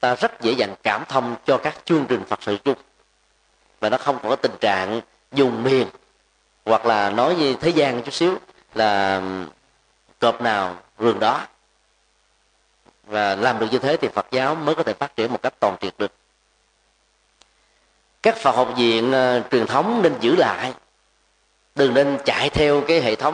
ta rất dễ dàng cảm thông cho các chương trình phật sự chung. Và nó không có tình trạng dùng miền hoặc là nói như thế gian chút xíu là cọp nào rường đó và làm được như thế thì phật giáo mới có thể phát triển một cách toàn triệt được. Các phật học viện uh, truyền thống nên giữ lại. Đừng nên chạy theo cái hệ thống